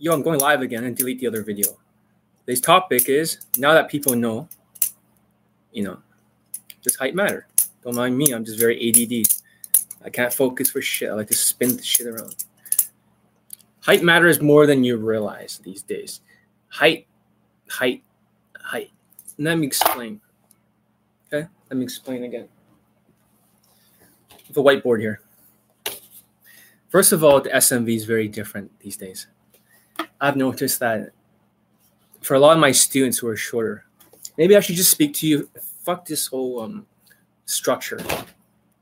Yo, I'm going live again and delete the other video. This topic is now that people know, you know, does height matter? Don't mind me, I'm just very ADD. I can't focus for shit. I like to spin the shit around. Height matters more than you realize these days. Height, height, height. Let me explain. Okay, let me explain again. The whiteboard here. First of all, the SMV is very different these days. I've noticed that for a lot of my students who are shorter, maybe I should just speak to you. Fuck this whole um, structure.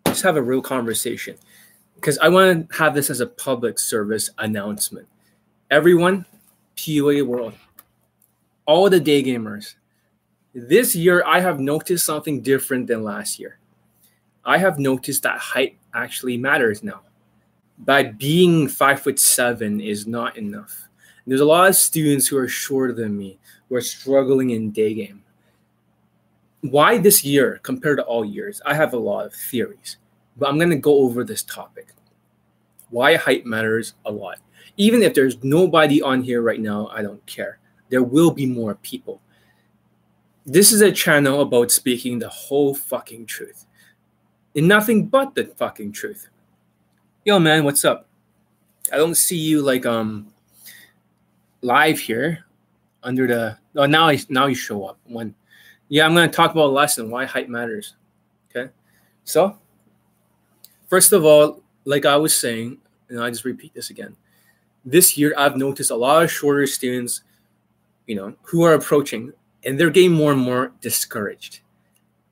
Just have a real conversation because I want to have this as a public service announcement. Everyone, PUA world, all the day gamers, this year I have noticed something different than last year. I have noticed that height actually matters now. By being five foot seven is not enough. There's a lot of students who are shorter than me who are struggling in day game. Why this year compared to all years? I have a lot of theories, but I'm going to go over this topic. Why height matters a lot. Even if there's nobody on here right now, I don't care. There will be more people. This is a channel about speaking the whole fucking truth and nothing but the fucking truth. Yo, man, what's up? I don't see you like um live here under the oh now I now you show up when yeah I'm gonna talk about a lesson why height matters. Okay, so first of all, like I was saying, and I just repeat this again. This year I've noticed a lot of shorter students, you know, who are approaching and they're getting more and more discouraged.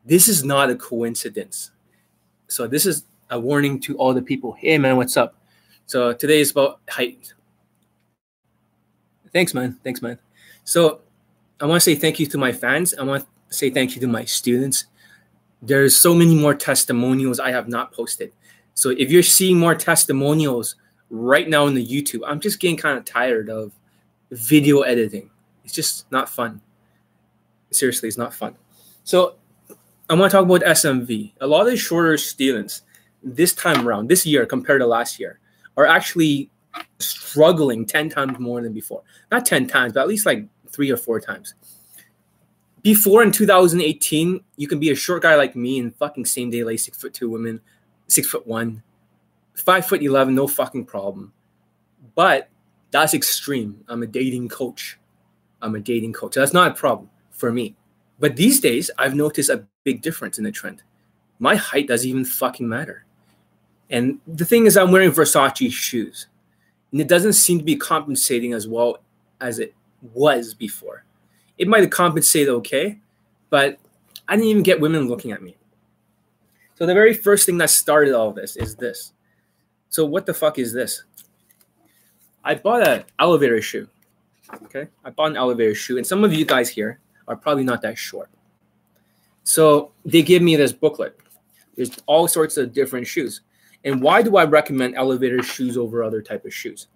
This is not a coincidence. So this is a warning to all the people. Hey man, what's up? So today is about height. Thanks, man. Thanks, man. So I want to say thank you to my fans. I want to say thank you to my students. There's so many more testimonials I have not posted. So if you're seeing more testimonials right now in the YouTube, I'm just getting kind of tired of video editing. It's just not fun. Seriously, it's not fun. So I want to talk about SMV. A lot of the shorter students this time around, this year compared to last year, are actually struggling 10 times more than before. Not 10 times, but at least like three or four times. Before in 2018, you can be a short guy like me and fucking same day like six foot two women, six foot one, five foot 11, no fucking problem. But that's extreme. I'm a dating coach. I'm a dating coach. That's not a problem for me. But these days, I've noticed a big difference in the trend. My height doesn't even fucking matter. And the thing is, I'm wearing Versace shoes and it doesn't seem to be compensating as well as it was before. It might have compensated okay, but I didn't even get women looking at me. So the very first thing that started all this is this. So what the fuck is this? I bought an elevator shoe. Okay, I bought an elevator shoe, and some of you guys here are probably not that short. So they give me this booklet. There's all sorts of different shoes. And why do I recommend elevator shoes over other type of shoes?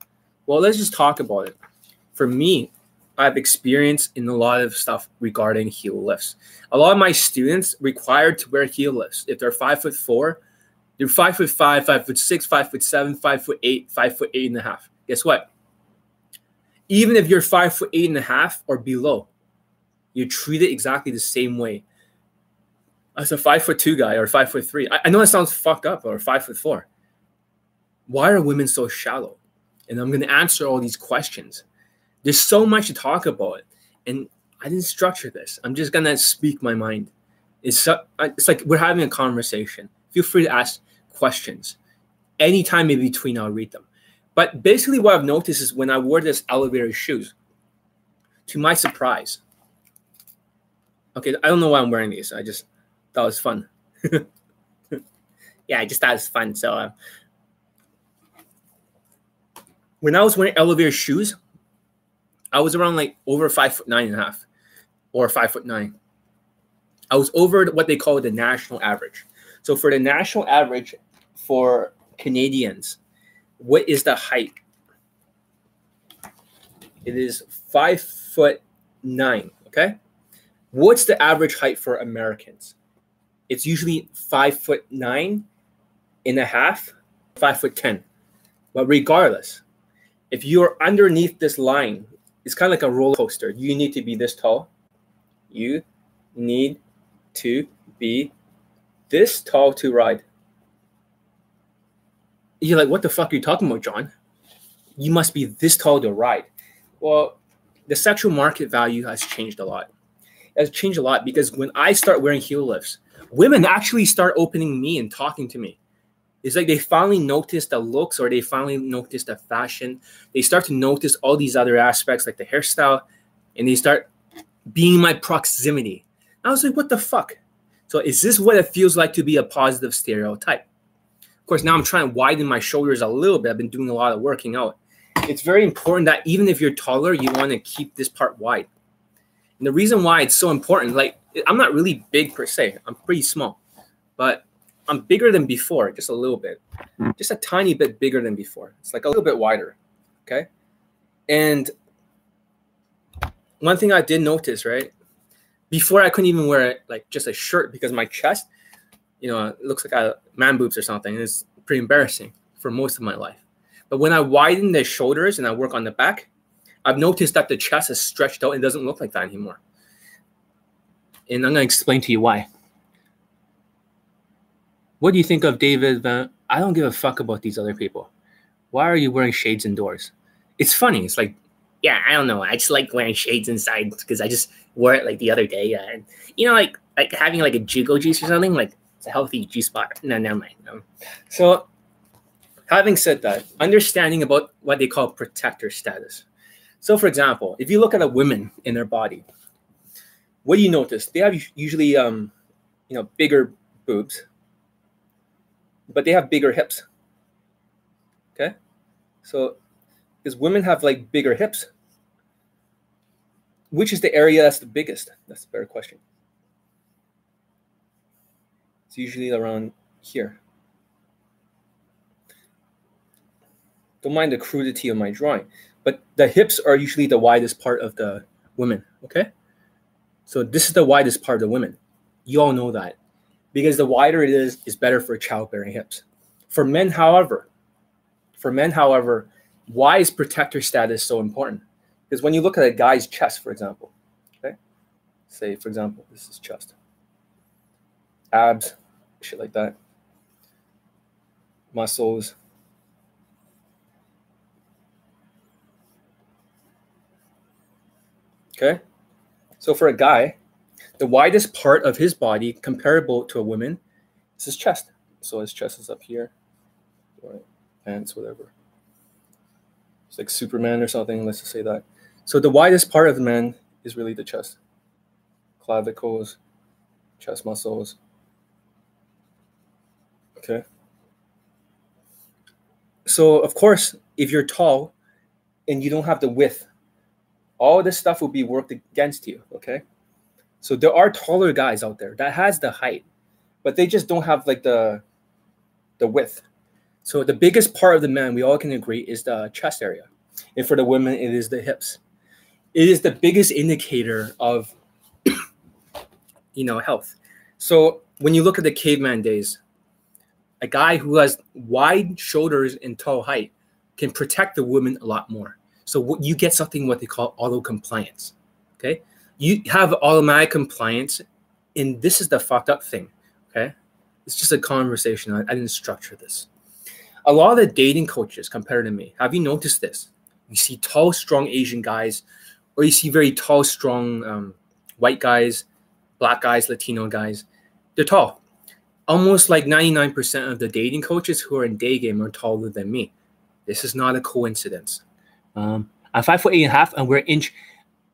Well, let's just talk about it. For me, I have experienced in a lot of stuff regarding heel lifts. A lot of my students required to wear heel lifts. If they're five foot four, they're five foot five, five foot six, five foot seven, five foot eight, five foot eight and a half. Guess what? Even if you're five foot eight and a half or below, you're treated exactly the same way as a five foot two guy or five foot three. I, I know it sounds fucked up or five foot four. Why are women so shallow? And I'm going to answer all these questions. There's so much to talk about, and I didn't structure this. I'm just going to speak my mind. It's, it's like we're having a conversation. Feel free to ask questions. Anytime in between, I'll read them. But basically, what I've noticed is when I wore this elevator shoes, to my surprise, okay, I don't know why I'm wearing these. I just that was fun. yeah, I just thought it was fun. So uh, when I was wearing elevator shoes, I was around like over five foot nine and a half or five foot nine. I was over what they call the national average. So for the national average for Canadians, what is the height? It is five foot nine. Okay. What's the average height for Americans? It's usually five foot nine and a half, five foot ten. But regardless, if you're underneath this line, it's kind of like a roller coaster. You need to be this tall. You need to be this tall to ride. You're like, what the fuck are you talking about, John? You must be this tall to ride. Well, the sexual market value has changed a lot. It has changed a lot because when I start wearing heel lifts, women actually start opening me and talking to me. It's like they finally notice the looks or they finally notice the fashion. They start to notice all these other aspects like the hairstyle and they start being my proximity. I was like, what the fuck? So is this what it feels like to be a positive stereotype? Of course, now I'm trying to widen my shoulders a little bit. I've been doing a lot of working out. It's very important that even if you're taller, you want to keep this part wide. And the reason why it's so important, like I'm not really big per se. I'm pretty small, but I'm bigger than before, just a little bit, hmm. just a tiny bit bigger than before. It's like a little bit wider. Okay. And one thing I did notice, right? before I couldn't even wear it, like just a shirt because my chest, you know, looks like a man boobs or something. It's pretty embarrassing for most of my life. But when I widen the shoulders and I work on the back, I've noticed that the chest is stretched out and doesn't look like that anymore. And I'm gonna explain to you why. What do you think of David Van? I don't give a fuck about these other people. Why are you wearing shades indoors? It's funny. It's like yeah, I don't know. I just like wearing shades inside because I just wore it like the other day. Uh, and you know, like like having like a Jugo juice or something, like it's a healthy juice bar. No, never mind. No. So, having said that, understanding about what they call protector status. So, for example, if you look at a woman in their body, what do you notice? They have usually, um, you know, bigger boobs, but they have bigger hips. Okay, so because women have like bigger hips. Which is the area that's the biggest? That's a better question. It's usually around here. Don't mind the crudity of my drawing, but the hips are usually the widest part of the women. Okay, so this is the widest part of the women. You all know that because the wider it is, is better for childbearing hips. For men, however, for men, however, why is protector status so important? Because when you look at a guy's chest, for example, okay, say for example, this is chest, abs, shit like that, muscles. Okay, so for a guy, the widest part of his body comparable to a woman is his chest. So his chest is up here, right? Pants, whatever. It's like Superman or something. Let's just say that. So the widest part of the man is really the chest, clavicles, chest muscles. Okay. So of course, if you're tall and you don't have the width, all this stuff will be worked against you. Okay. So there are taller guys out there that has the height, but they just don't have like the the width. So the biggest part of the man, we all can agree, is the chest area. And for the women, it is the hips. It is the biggest indicator of you know health. So when you look at the caveman days, a guy who has wide shoulders and tall height can protect the woman a lot more. So you get something what they call auto compliance. Okay, you have automatic compliance, and this is the fucked up thing. Okay, it's just a conversation. I, I didn't structure this a lot of the dating coaches compared to me, have you noticed this? You see tall, strong Asian guys, or you see very tall, strong um, white guys, black guys, Latino guys. They're tall. Almost like 99% of the dating coaches who are in day game are taller than me. This is not a coincidence. Um, I'm five foot eight and a half, and we're inch.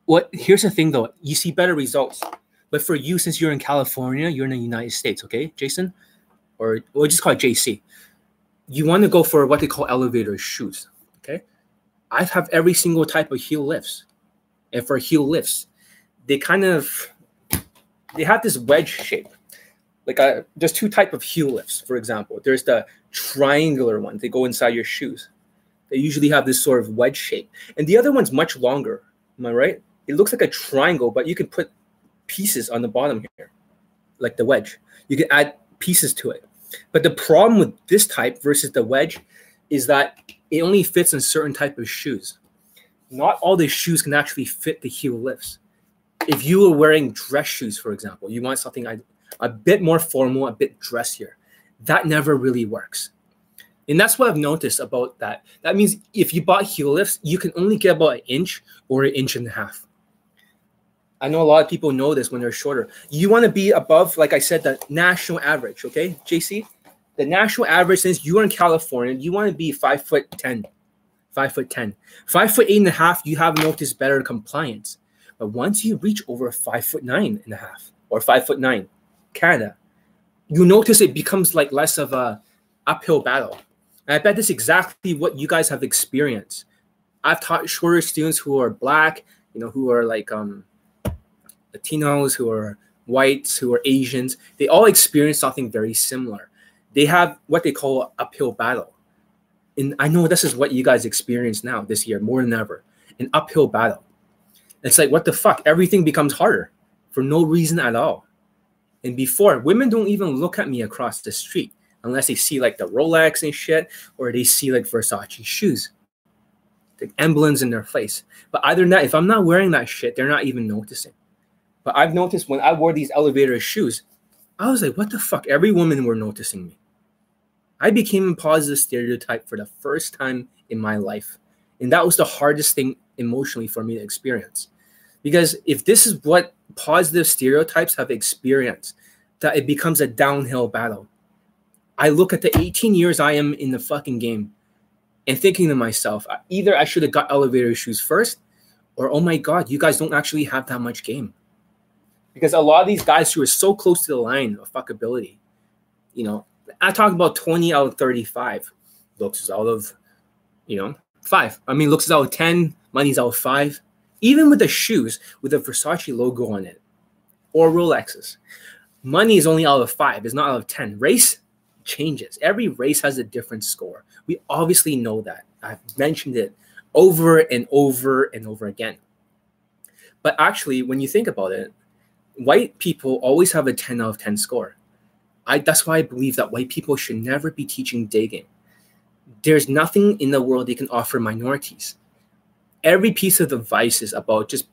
What? Here's the thing, though. You see better results, but for you, since you're in California, you're in the United States, okay, Jason, or we'll just call it JC you want to go for what they call elevator shoes. Okay. I have every single type of heel lifts. And for heel lifts, they kind of they have this wedge shape. Like a, uh, there's two type of heel lifts, for example. There's the triangular one. They go inside your shoes. They usually have this sort of wedge shape. And the other one's much longer. Am I right? It looks like a triangle, but you can put pieces on the bottom here, like the wedge. You can add pieces to it. But the problem with this type versus the wedge, is that it only fits in certain type of shoes. Not all the shoes can actually fit the heel lifts. If you are wearing dress shoes, for example, you want something a bit more formal, a bit dressier. That never really works. And that's what I've noticed about that. That means if you bought heel lifts, you can only get about an inch or an inch and a half. I know a lot of people know this when they're shorter. You want to be above, like I said, the national average, okay, JC? The national average, since you are in California, you want to be five foot 10, five foot 10. Five foot eight and a half, you have noticed better compliance. But once you reach over five foot nine and a half or five foot nine, Canada, you notice it becomes like less of a uphill battle. And I bet that's exactly what you guys have experienced. I've taught shorter students who are black, you know, who are like um Latinos, who are whites, who are Asians, they all experience something very similar. They have what they call uphill battle. And I know this is what you guys experience now this year more than ever an uphill battle. It's like, what the fuck? Everything becomes harder for no reason at all. And before, women don't even look at me across the street unless they see like the Rolex and shit or they see like Versace shoes, the emblems in their face. But either than that, if I'm not wearing that shit, they're not even noticing. But I've noticed when I wore these elevator shoes, I was like, what the fuck? Every woman were noticing me. I became a positive stereotype for the first time in my life. And that was the hardest thing emotionally for me to experience. Because if this is what positive stereotypes have experienced, that it becomes a downhill battle. I look at the 18 years I am in the fucking game and thinking to myself, either I should have got elevator shoes first, or oh my God, you guys don't actually have that much game because a lot of these guys who are so close to the line of fuckability, you know, I talk about 20 out of 35 looks out of, you know, five. I mean, looks out of 10, money's out of five. Even with the shoes with the Versace logo on it or Rolexes, money is only out of five, it's not out of 10. Race changes. Every race has a different score. We obviously know that. I've mentioned it over and over and over again. But actually, when you think about it, white people always have a 10 out of 10 score. I, that's why I believe that white people should never be teaching digging. There's nothing in the world they can offer minorities. Every piece of advice is about just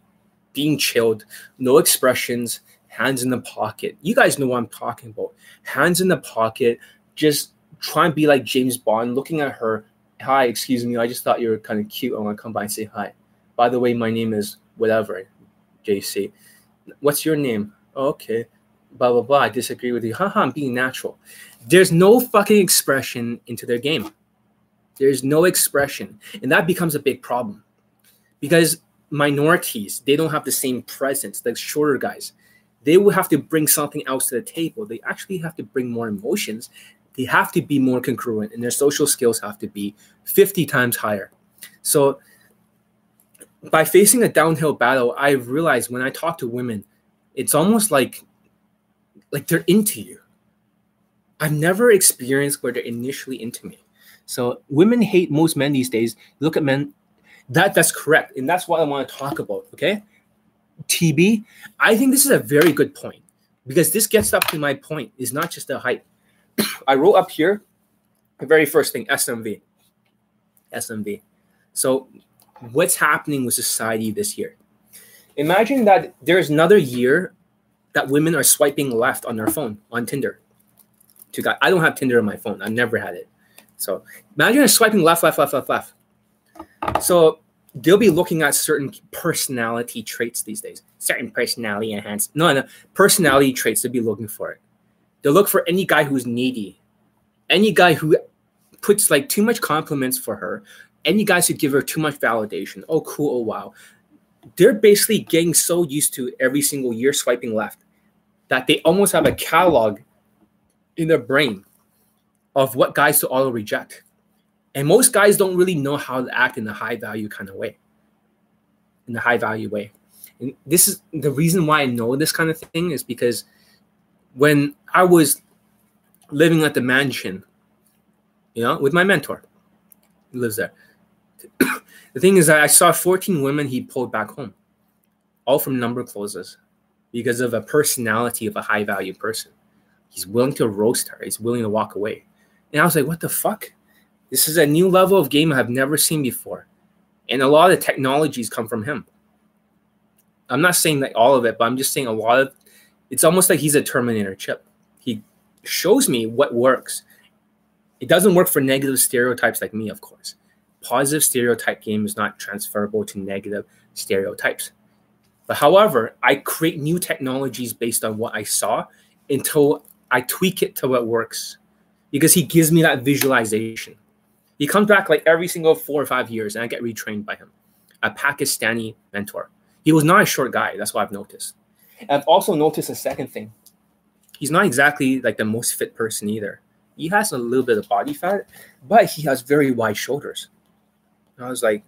being chilled, no expressions, hands in the pocket. You guys know what I'm talking about. Hands in the pocket, just try and be like James Bond, looking at her. Hi, excuse me, I just thought you were kind of cute. I want to come by and say hi. By the way, my name is whatever, JC what's your name? Oh, okay. Blah blah blah. I disagree with you. Haha, I'm being natural. There's no fucking expression into their game. There's no expression. And that becomes a big problem. Because minorities, they don't have the same presence, the shorter guys. They will have to bring something else to the table. They actually have to bring more emotions. They have to be more congruent, and their social skills have to be 50 times higher. So by facing a downhill battle, I realized when I talk to women, it's almost like like they're into you. I've never experienced where they're initially into me. So women hate most men these days. Look at men. That that's correct, and that's what I want to talk about. Okay, TB. I think this is a very good point because this gets up to my point. Is not just the height. I wrote up here the very first thing SMV. SMV. So what's happening with society this year. Imagine that there's another year that women are swiping left on their phone on Tinder. To God, I don't have Tinder on my phone. I never had it. So imagine swiping left, left, left, left, left. So they'll be looking at certain personality traits these days. Certain personality enhanced. No, no, personality traits. They'll be looking for it. They'll look for any guy who's needy, any guy who puts like too much compliments for her, any guys who give her too much validation. Oh, cool. Oh, wow. They're basically getting so used to every single year swiping left that they almost have a catalog in their brain of what guys to auto reject. And most guys don't really know how to act in a high value kind of way, in a high value way. And this is the reason why I know this kind of thing is because when I was living at the mansion, you know, with my mentor, he lives there the thing is I saw 14 women he pulled back home, all from number closes, because of a personality of a high value person. He's willing to roast her. He's willing to walk away. And I was like, what the fuck? This is a new level of game I've never seen before. And a lot of technologies come from him. I'm not saying that all of it, but I'm just saying a lot of it's almost like he's a Terminator chip. He shows me what works. It doesn't work for negative stereotypes like me, of course. Positive stereotype game is not transferable to negative stereotypes. But however, I create new technologies based on what I saw until I tweak it to what works because he gives me that visualization. He comes back like every single four or five years and I get retrained by him, a Pakistani mentor. He was not a short guy. That's what I've noticed. I've also noticed a second thing. He's not exactly like the most fit person either. He has a little bit of body fat, but he has very wide shoulders. And I was like,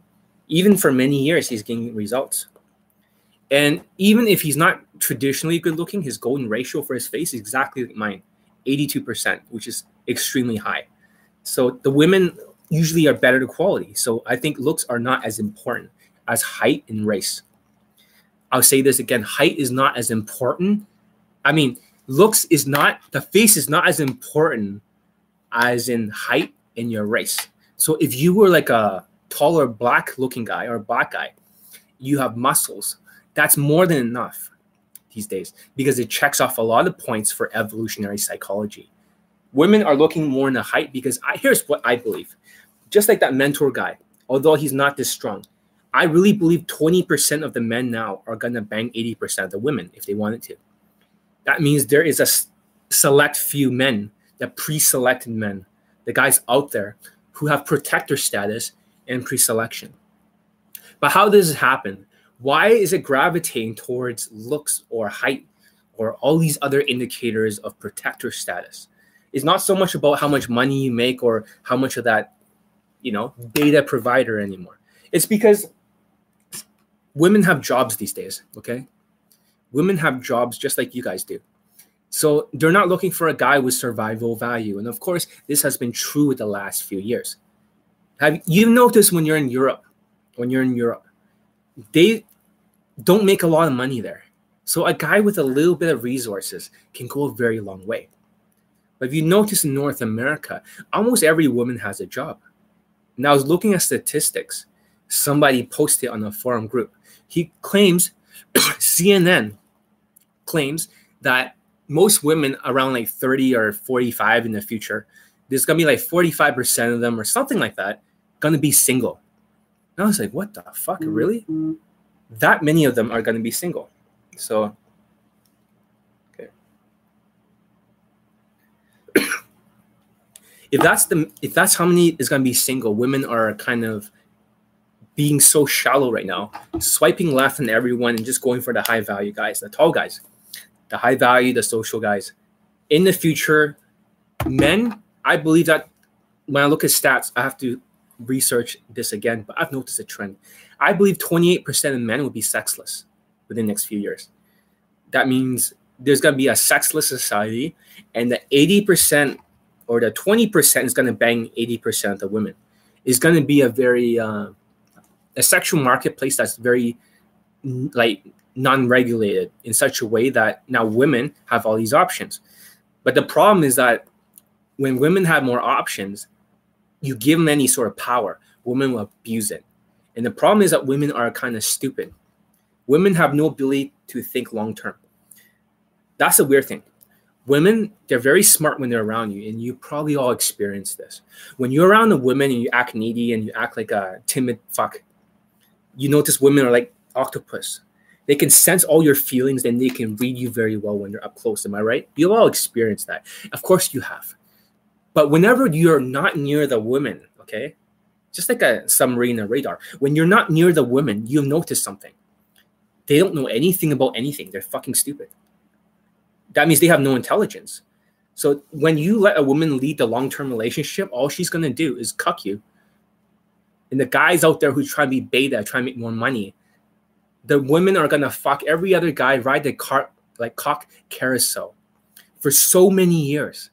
even for many years, he's getting results. And even if he's not traditionally good looking, his golden ratio for his face is exactly like mine 82%, which is extremely high. So the women usually are better to quality. So I think looks are not as important as height and race. I'll say this again height is not as important. I mean, looks is not, the face is not as important as in height in your race. So if you were like a taller black looking guy or black guy, you have muscles. That's more than enough these days because it checks off a lot of points for evolutionary psychology. Women are looking more in the height because I, here's what I believe. Just like that mentor guy, although he's not this strong, I really believe 20% of the men now are going to bang 80% of the women if they wanted to. That means there is a select few men, the pre selected men, the guys out there who have protector status and pre selection. But how does it happen? Why is it gravitating towards looks or height or all these other indicators of protector status? It's not so much about how much money you make or how much of that, you know, beta provider anymore. It's because women have jobs these days, okay? Women have jobs just like you guys do. So they're not looking for a guy with survival value. And of course, this has been true the last few years. Have you noticed when you're in Europe, when you're in Europe, they don't make a lot of money there. So a guy with a little bit of resources can go a very long way. But if you notice in North America, almost every woman has a job. And I was looking at statistics. Somebody posted on a forum group he claims CNN claims that most women around like 30 or 45 in the future, there's gonna be like 45% of them or something like that, gonna be single. And I was like, what the fuck? Really? That many of them are gonna be single. So okay. if that's the if that's how many is gonna be single, women are kind of being so shallow right now, swiping left on everyone and just going for the high value guys, the tall guys, the high value, the social guys. In the future, men, I believe that when I look at stats, I have to research this again, but I've noticed a trend. I believe 28% of men will be sexless within the next few years. That means there's going to be a sexless society, and the 80% or the 20% is going to bang 80% of the women. Is going to be a very uh, a sexual marketplace that's very like non-regulated in such a way that now women have all these options. But the problem is that when women have more options you give them any sort of power women will abuse it. And the problem is that women are kind of stupid. Women have no ability to think long term that's a weird thing. Women they're very smart when they're around you and you probably all experience this. When you're around a woman and you act needy and you act like a timid fuck you notice women are like octopus. They can sense all your feelings and they can read you very well when they're up close. Am I right? You've all experienced that. Of course you have. But whenever you're not near the woman, okay, just like a submarine or radar, when you're not near the woman, you'll notice something. They don't know anything about anything. They're fucking stupid. That means they have no intelligence. So when you let a woman lead the long-term relationship, all she's gonna do is cuck you and the guys out there who try to be beta, try to make more money, the women are gonna fuck every other guy, ride the cart like cock carousel for so many years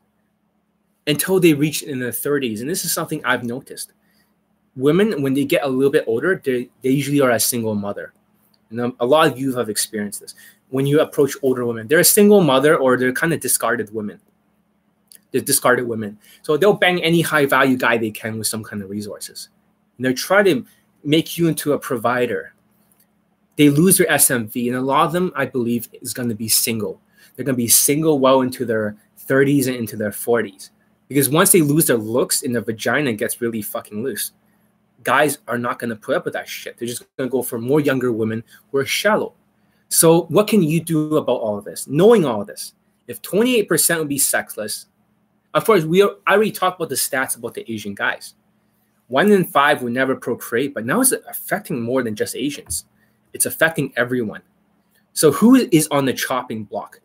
until they reach in their 30s. And this is something I've noticed. Women, when they get a little bit older, they, they usually are a single mother. And um, a lot of you have experienced this. When you approach older women, they're a single mother or they're kind of discarded women. the discarded women. So they'll bang any high value guy they can with some kind of resources. And they're trying to make you into a provider. They lose their SMV, and a lot of them, I believe, is going to be single. They're going to be single well into their 30s and into their 40s. Because once they lose their looks and their vagina gets really fucking loose, guys are not going to put up with that shit. They're just going to go for more younger women who are shallow. So, what can you do about all of this? Knowing all of this, if 28% would be sexless, of course, we are, I already talked about the stats about the Asian guys. One in five would never procreate, but now it's affecting more than just Asians. It's affecting everyone. So, who is on the chopping block?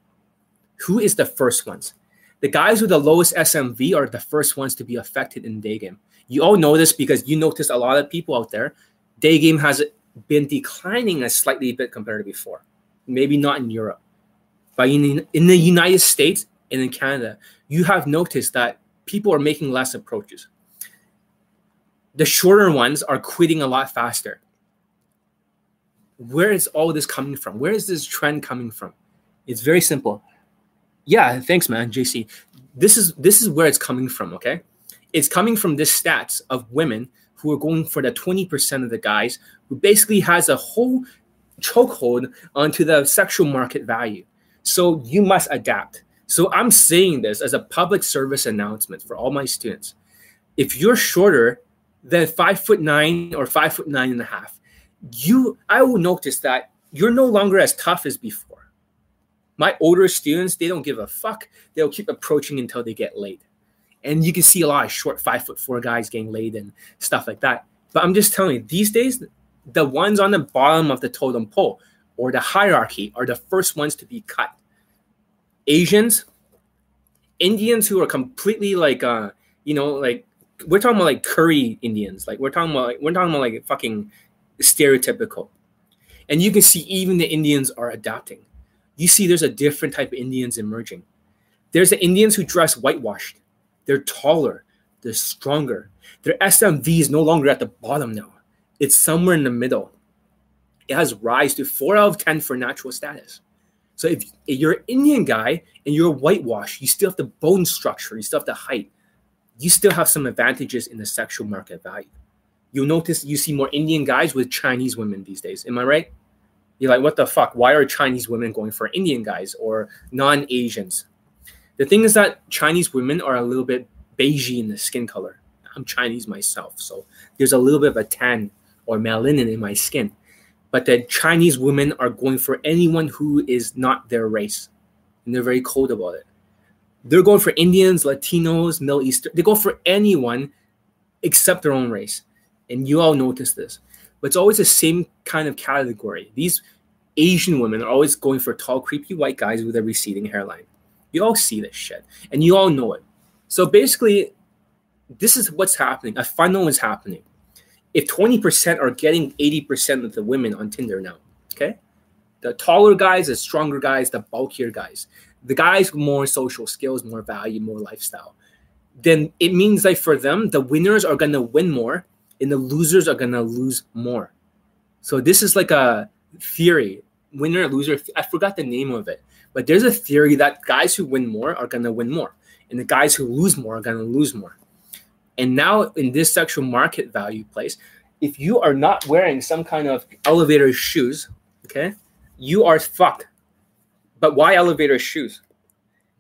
Who is the first ones? The guys with the lowest SMV are the first ones to be affected in day game. You all know this because you notice a lot of people out there, day game has been declining a slightly bit compared to before. Maybe not in Europe, but in, in the United States and in Canada, you have noticed that people are making less approaches. The shorter ones are quitting a lot faster. Where is all this coming from? Where is this trend coming from? It's very simple. Yeah, thanks, man, JC. This is this is where it's coming from. Okay, it's coming from this stats of women who are going for the 20% of the guys who basically has a whole chokehold onto the sexual market value. So you must adapt. So I'm saying this as a public service announcement for all my students. If you're shorter than five foot nine or five foot nine and a half, you I will notice that you're no longer as tough as before. My older students, they don't give a fuck. They'll keep approaching until they get laid. And you can see a lot of short five foot four guys getting laid and stuff like that. But I'm just telling you, these days, the ones on the bottom of the totem pole or the hierarchy are the first ones to be cut. Asians, Indians who are completely like uh, you know, like we're talking about like curry Indians. Like we're talking about like we're talking about like fucking stereotypical. And you can see even the Indians are adapting. You see there's a different type of Indians emerging. There's the Indians who dress whitewashed. They're taller, they're stronger. Their SMV is no longer at the bottom now. It's somewhere in the middle. It has rise to four out of 10 for natural status. So if, if you're an Indian guy and you're whitewashed, you still have the bone structure, you still have the height, you still have some advantages in the sexual market value. You'll notice you see more Indian guys with Chinese women these days. Am I right? You're like, what the fuck? Why are Chinese women going for Indian guys or non Asians? The thing is that Chinese women are a little bit beigey in the skin color. I'm Chinese myself, so there's a little bit of a tan or melanin in my skin. But the Chinese women are going for anyone who is not their race, and they're very cold about it. They're going for Indians, Latinos, Middle Eastern. They go for anyone except their own race, and you all notice this. But it's always the same kind of category. These Asian women are always going for tall, creepy white guys with a receding hairline. You all see this shit, and you all know it. So basically, this is what's happening. A funnel is happening. If 20% are getting 80% of the women on Tinder now, okay? The taller guys, the stronger guys, the bulkier guys, the guys with more social skills, more value, more lifestyle, then it means that for them, the winners are gonna win more and the losers are gonna lose more. So this is like a theory, winner, loser. I forgot the name of it but there's a theory that guys who win more are to win more, and the guys who lose more are to lose more. And now in this sexual market value place, if you are not wearing some kind of elevator shoes, okay, you are fucked. But why elevator shoes?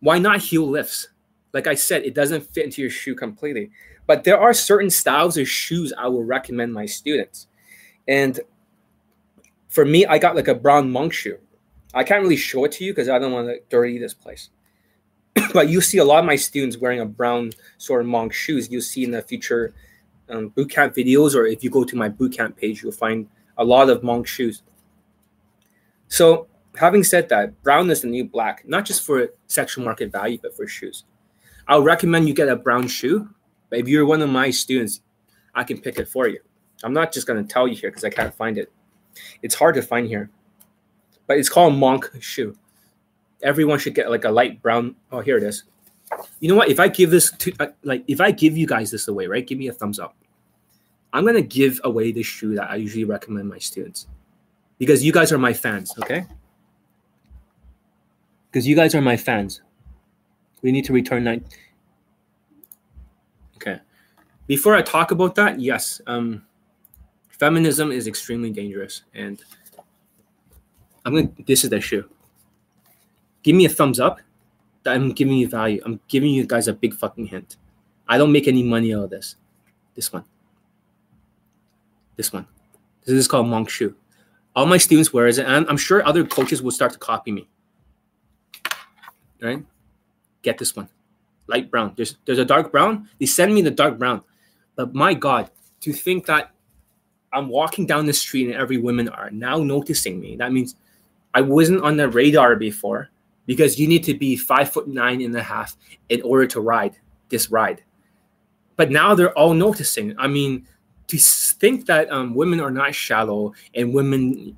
Why not heel lifts? Like I said, it doesn't fit into your shoe completely. But there are certain styles of shoes I will recommend my students. And for me, I got like a brown monk shoe. I can't really show it to you because I don't want to dirty this place. but you see a lot of my students wearing a brown sort of monk shoes. You'll see in the future um, bootcamp videos, or if you go to my bootcamp page, you'll find a lot of monk shoes. So, having said that, brown is the new black, not just for sexual market value, but for shoes. I'll recommend you get a brown shoe. But if you're one of my students, I can pick it for you. I'm not just going to tell you here because I can't find it. It's hard to find here but it's called monk shoe. Everyone should get like a light brown. Oh, here it is. You know what? If I give this to uh, like, if I give you guys this away, right? Give me a thumbs up. I'm gonna give away this shoe that I usually recommend my students because you guys are my fans. Okay. Because you guys are my fans. We need to return nine. Before I talk about that, yes, um, feminism is extremely dangerous, and I'm gonna. This is the issue. Give me a thumbs up. That I'm giving you value. I'm giving you guys a big fucking hint. I don't make any money out of this. This one. This one. This is called monk shoe. All my students wear it, and I'm sure other coaches will start to copy me. Right? Get this one. Light brown. There's there's a dark brown. They send me the dark brown. But my God, to think that I'm walking down the street and every woman are now noticing me. That means I wasn't on the radar before because you need to be five foot nine and a half in order to ride this ride. But now they're all noticing. I mean, to think that um, women are not shallow and women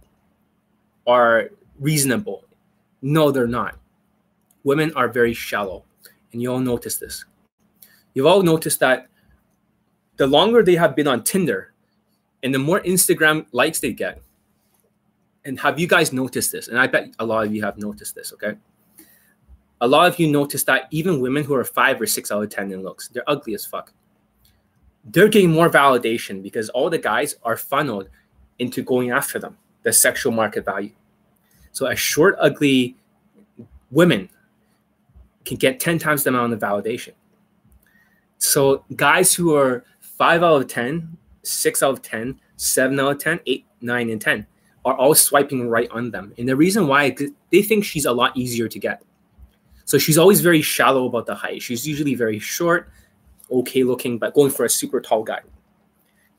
are reasonable. No, they're not. Women are very shallow, and you all notice this. You've all noticed that the longer they have been on Tinder and the more Instagram likes they get. And have you guys noticed this? And I bet a lot of you have noticed this, okay? A lot of you notice that even women who are five or six out of 10 in looks, they're ugly as fuck they're getting more validation because all the guys are funneled into going after them, the sexual market value. So a short, ugly women can get 10 times the amount of validation. So guys who are five out of 10, six out of 10, seven out of 10, eight, nine, and 10 are all swiping right on them. And the reason why they think she's a lot easier to get. So she's always very shallow about the height. She's usually very short, okay looking, but going for a super tall guy.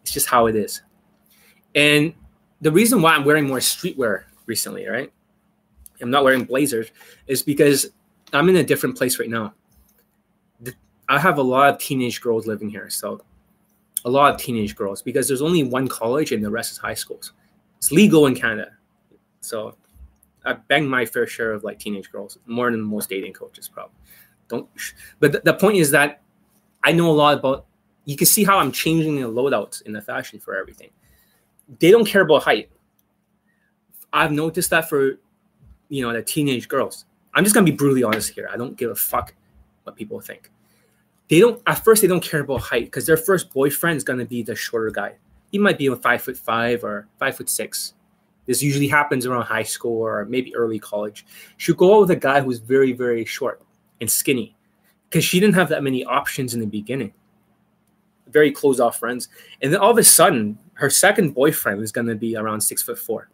It's just how it is. And the reason why I'm wearing more streetwear recently, right? I'm not wearing blazers, is because I'm in a different place right now. I have a lot of teenage girls living here. So a lot of teenage girls because there's only one college and the rest is high schools. It's legal in Canada. So I banged my fair share of like teenage girls, more than most dating coaches probably. Don't but the, the point is that I know a lot about. You can see how I'm changing the loadouts in the fashion for everything. They don't care about height. I've noticed that for, you know, the teenage girls. I'm just gonna be brutally honest here. I don't give a fuck what people think. They don't. At first, they don't care about height because their first boyfriend is gonna be the shorter guy. He might be five foot five or five foot six. This usually happens around high school or maybe early college. She'll go out with a guy who's very, very short and skinny because she didn't have that many options in the beginning. Very closed off friends. And then all of a sudden, her second boyfriend is going to be around six foot four.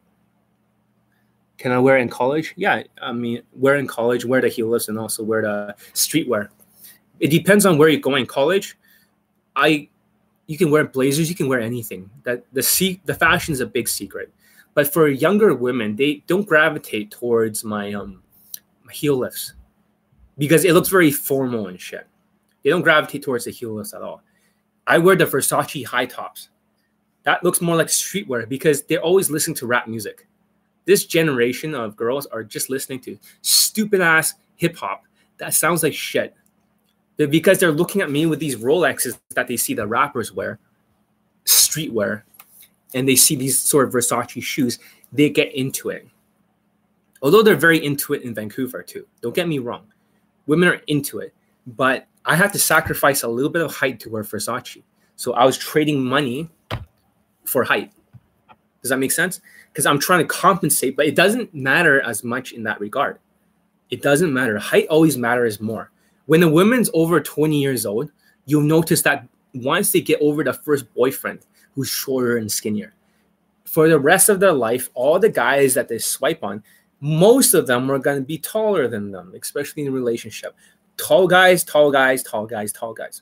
Can I wear in college? Yeah, I mean, wear in college, wear the heels, and also wear the streetwear. It depends on where you're going. College, I, you can wear blazers, you can wear anything. That the see the fashion is a big secret, but for younger women, they don't gravitate towards my um my heel lifts because it looks very formal and shit. They don't gravitate towards the heels at all. I wear the Versace high tops. That looks more like streetwear because they're always listening to rap music. This generation of girls are just listening to stupid ass hip hop that sounds like shit. Because they're looking at me with these Rolexes that they see the rappers wear, streetwear, and they see these sort of Versace shoes, they get into it. Although they're very into it in Vancouver too. Don't get me wrong women are into it. But I had to sacrifice a little bit of height to wear Versace. So I was trading money for height. Does that make sense? Because I'm trying to compensate, but it doesn't matter as much in that regard. It doesn't matter. Height always matters more. When a woman's over 20 years old, you'll notice that once they get over the first boyfriend who's shorter and skinnier, for the rest of their life, all the guys that they swipe on, most of them are going to be taller than them, especially in a relationship. Tall guys, tall guys, tall guys, tall guys.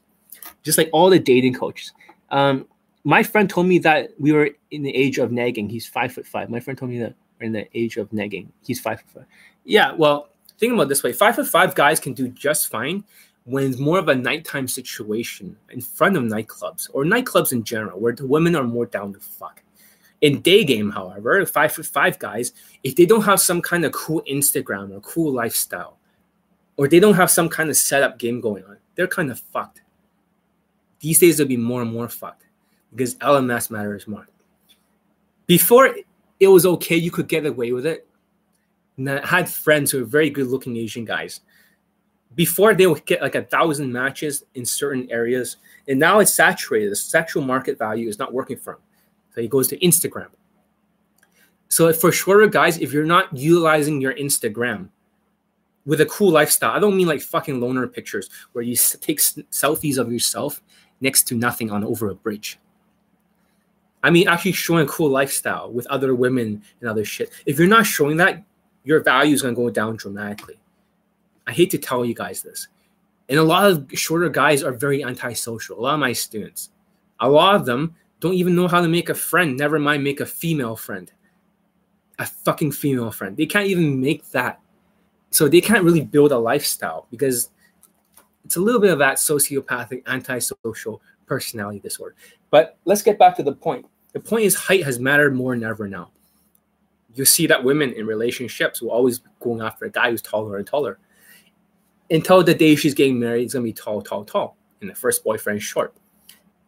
Just like all the dating coaches. Um, my friend told me that we were in the age of nagging. He's five foot five. My friend told me that we're in the age of nagging. He's five foot five. Yeah, well, think about this way: five foot five guys can do just fine when it's more of a nighttime situation in front of nightclubs or nightclubs in general, where the women are more down to fuck. In day game, however, five foot five guys, if they don't have some kind of cool Instagram or cool lifestyle, or they don't have some kind of setup game going on, they're kind of fucked. These days they'll be more and more fucked because LMS matters more. Before it was okay, you could get away with it. Had friends who were very good looking Asian guys. before they would get like a thousand matches in certain areas, and now it's saturated. The sexual market value is not working for him, so he goes to Instagram. So for shorter guys, if you're not utilizing your Instagram with a cool lifestyle, I don't mean like fucking loner pictures where you take selfies of yourself next to nothing on over a bridge. I mean, actually showing a cool lifestyle with other women and other shit. If you're not showing that, your value is going to go down dramatically. I hate to tell you guys this. And a lot of shorter guys are very antisocial. A lot of my students, a lot of them don't even know how to make a friend, never mind make a female friend. A fucking female friend. They can't even make that. So they can't really build a lifestyle because it's a little bit of that sociopathic, antisocial personality disorder. But let's get back to the point. The point is, height has mattered more than ever now. You see that women in relationships will always be going after a guy who's taller and taller. Until the day she's getting married, it's gonna be tall, tall, tall, and the first boyfriend's short.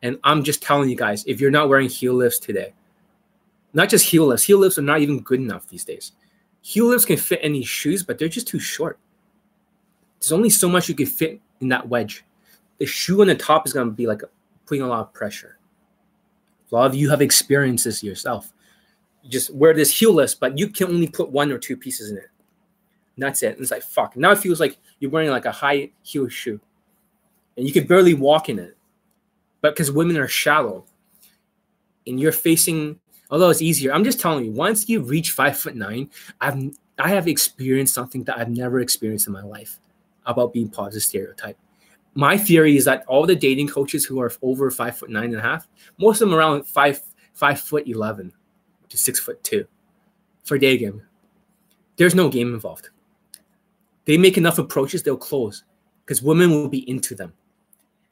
And I'm just telling you guys, if you're not wearing heel lifts today, not just heel lifts, heel lifts are not even good enough these days. Heel lifts can fit any shoes, but they're just too short. There's only so much you can fit in that wedge. The shoe on the top is gonna be like putting a lot of pressure. A lot of you have experienced this yourself. Just wear this heelless, but you can only put one or two pieces in it. And that's it. And it's like fuck. Now it feels like you're wearing like a high heel shoe, and you can barely walk in it. But because women are shallow, and you're facing, although it's easier. I'm just telling you. Once you reach five foot nine, I've I have experienced something that I've never experienced in my life about being positive stereotype my theory is that all the dating coaches who are over five foot nine and a half, most of them around five five foot eleven to six foot two for day game. There's no game involved. They make enough approaches, they'll close because women will be into them.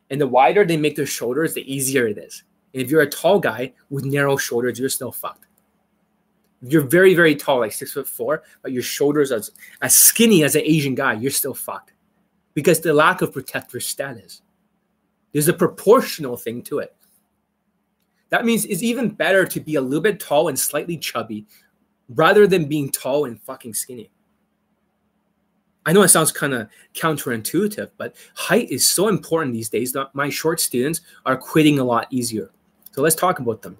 And the wider they make their shoulders, the easier it is. And if you're a tall guy with narrow shoulders, you're still fucked. If you're very, very tall, like six foot four, but your shoulders are as, skinny as an Asian guy, you're still fucked because the lack of protector status. There's a proportional thing to it. That means it's even better to be a little bit tall and slightly chubby rather than being tall and fucking skinny. I know it sounds kind of counterintuitive, but height is so important these days that my short students are quitting a lot easier. So let's talk about them.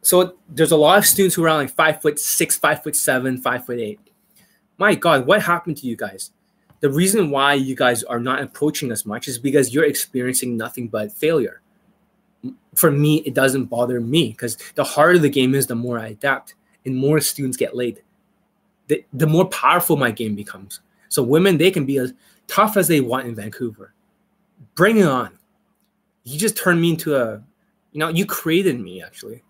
So there's a lot of students who are around like five foot six, five foot seven, five foot eight. My God, what happened to you guys? the reason why you guys are not approaching as much is because you're experiencing nothing but failure. For me, it doesn't bother me because the harder the game is, the more I adapt and more students get laid. The, the more powerful my game becomes. So women, they can be as tough as they want in Vancouver. Bring it on. You just turned me into a, you know, you created me actually.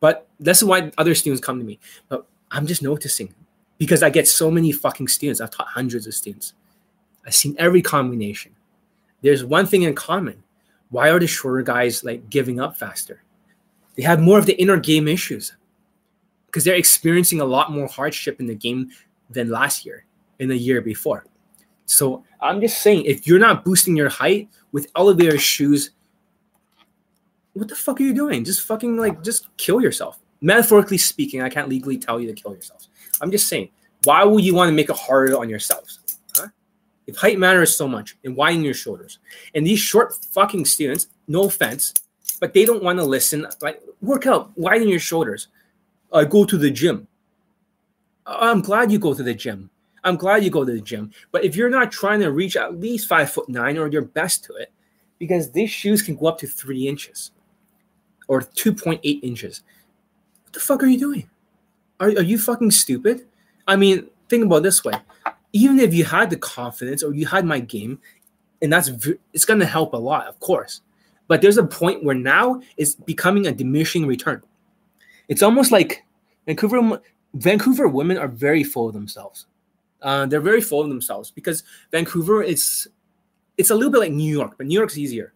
But that's why other students come to me. But I'm just noticing because I get so many fucking students. I've taught hundreds of students. I've seen every combination. There's one thing in common. Why are the shorter guys like giving up faster? They have more of the inner game issues because they're experiencing a lot more hardship in the game than last year in the year before. So I'm just saying, if you're not boosting your height with elevator shoes, what the fuck are you doing? Just fucking like just kill yourself. Metaphorically speaking, I can't legally tell you to kill yourself. I'm just saying, why would you want to make it harder on yourselves? If height matters so much, and widen your shoulders. And these short fucking students, no offense, but they don't want to listen. Like, work out, widen your shoulders. Uh, go to the gym. I'm glad you go to the gym. I'm glad you go to the gym. But if you're not trying to reach at least five foot nine or your best to it, because these shoes can go up to three inches or 2.8 inches. What the fuck are you doing? Are, are you fucking stupid? I mean, think about this way even if you had the confidence or you had my game, and that's it's going to help a lot, of course. But there's a point where now it's becoming a diminishing return. It's almost like Vancouver Vancouver women are very full of themselves. Uh, they're very full of themselves because Vancouver is it's a little bit like New York, but New York's easier.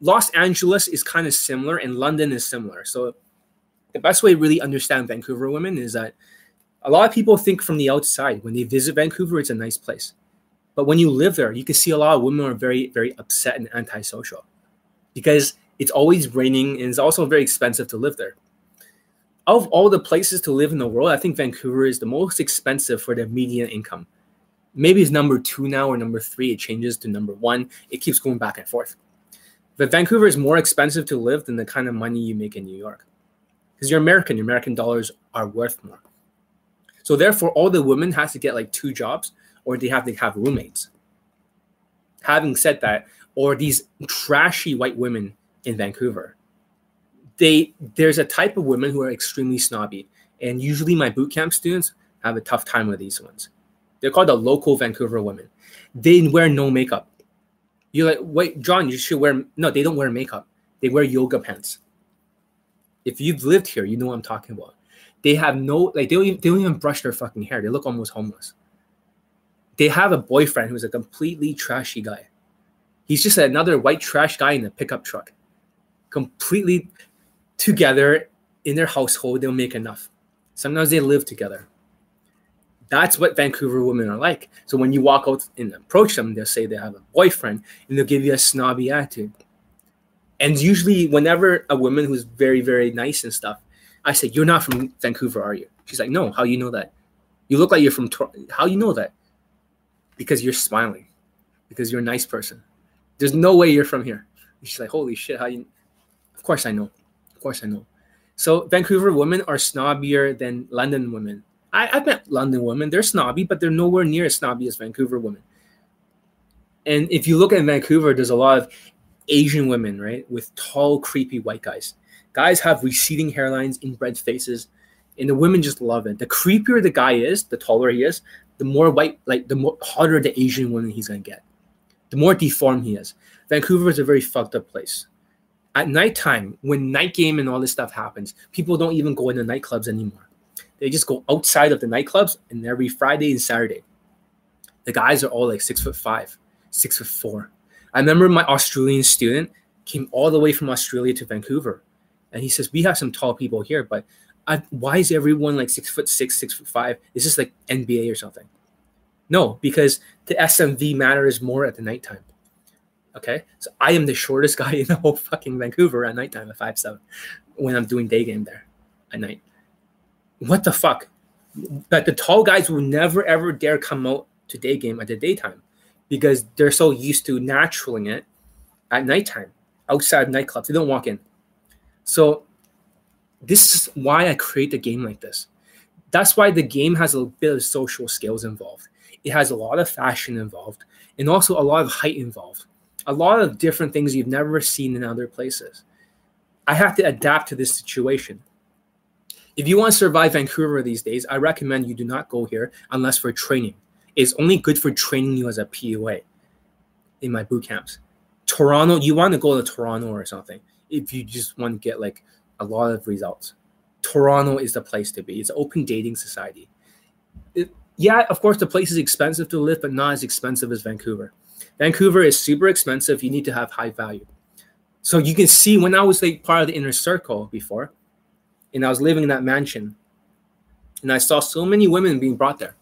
Los Angeles is kind of similar, and London is similar. So the best way to really understand Vancouver women is that a lot of people think from the outside when they visit Vancouver, it's a nice place. But when you live there, you can see a lot of women are very, very upset and antisocial because it's always raining and it's also very expensive to live there. Of all the places to live in the world, I think Vancouver is the most expensive for the median income. maybe it's number two now or number three. It changes to number one. It keeps going back and forth. But Vancouver is more expensive to live than the kind of money you make in New York. Because you're American, your American dollars are worth more. So therefore, all the women has to get like two jobs or they have to have roommates. Having said that, or these trashy white women in Vancouver, they there's a type of women who are extremely snobby. And usually my boot camp students have a tough time with these ones. They're called the local Vancouver women. They wear no makeup. You're like, wait, John, you should wear no, they don't wear makeup. They wear yoga pants. If you've lived here, you know what I'm talking about. They have no like they don't even, they don't even brush their fucking hair. They look almost homeless. They have a boyfriend who's a completely trashy guy. He's just another white trash guy in a pickup truck. Completely together in their household, they'll make enough. Sometimes they live together. That's what Vancouver women are like. So when you walk out and approach them, they'll say they have a boyfriend and they'll give you a snobby attitude. And usually, whenever a woman who's very, very nice and stuff, I said, You're not from Vancouver, are you? She's like, No, how you know that? You look like you're from Tor- how you know that? Because you're smiling, because you're a nice person. There's no way you're from here. she's like, Holy shit, how you of course I know. Of course I know. So Vancouver women are snobbier than London women. I, I've met London women, they're snobby, but they're nowhere near as snobby as Vancouver women. And if you look at Vancouver, there's a lot of Asian women, right, with tall, creepy white guys. Guys have receding hairlines, inbred faces, and the women just love it. The creepier the guy is, the taller he is, the more white, like the more hotter the Asian woman he's gonna get. The more deformed he is. Vancouver is a very fucked up place. At nighttime, when night game and all this stuff happens, people don't even go into nightclubs anymore. They just go outside of the nightclubs, and every Friday and Saturday, the guys are all like six foot five, six foot four, I remember my Australian student came all the way from Australia to Vancouver, and he says we have some tall people here, but I, why is everyone like six foot six, six foot five? Is this like NBA or something? No, because the SMV matters more at the nighttime. Okay, so I am the shortest guy in the whole fucking Vancouver at nighttime at five seven, when I'm doing day game there at night. What the fuck? But the tall guys will never ever dare come out to day game at the daytime because they're so used to naturally it at nighttime outside nightclubs. They don't walk in. So this is why I create a game like this. That's why the game has a bit of social skills involved. It has a lot of fashion involved and also a lot of height involved. A lot of different things you've never seen in other places. I have to adapt to this situation. If you want to survive Vancouver these days, I recommend you do not go here unless for training It's only good for training you as a POA in my boot camps. Toronto, you want to go to Toronto or something if you just want to get like a lot of results. Toronto is the place to be. It's an open dating society. It, yeah, of course, the place is expensive to live, but not as expensive as Vancouver. Vancouver is super expensive. You need to have high value. So you can see when I was like part of the inner circle before, and I was living in that mansion, and I saw so many women being brought there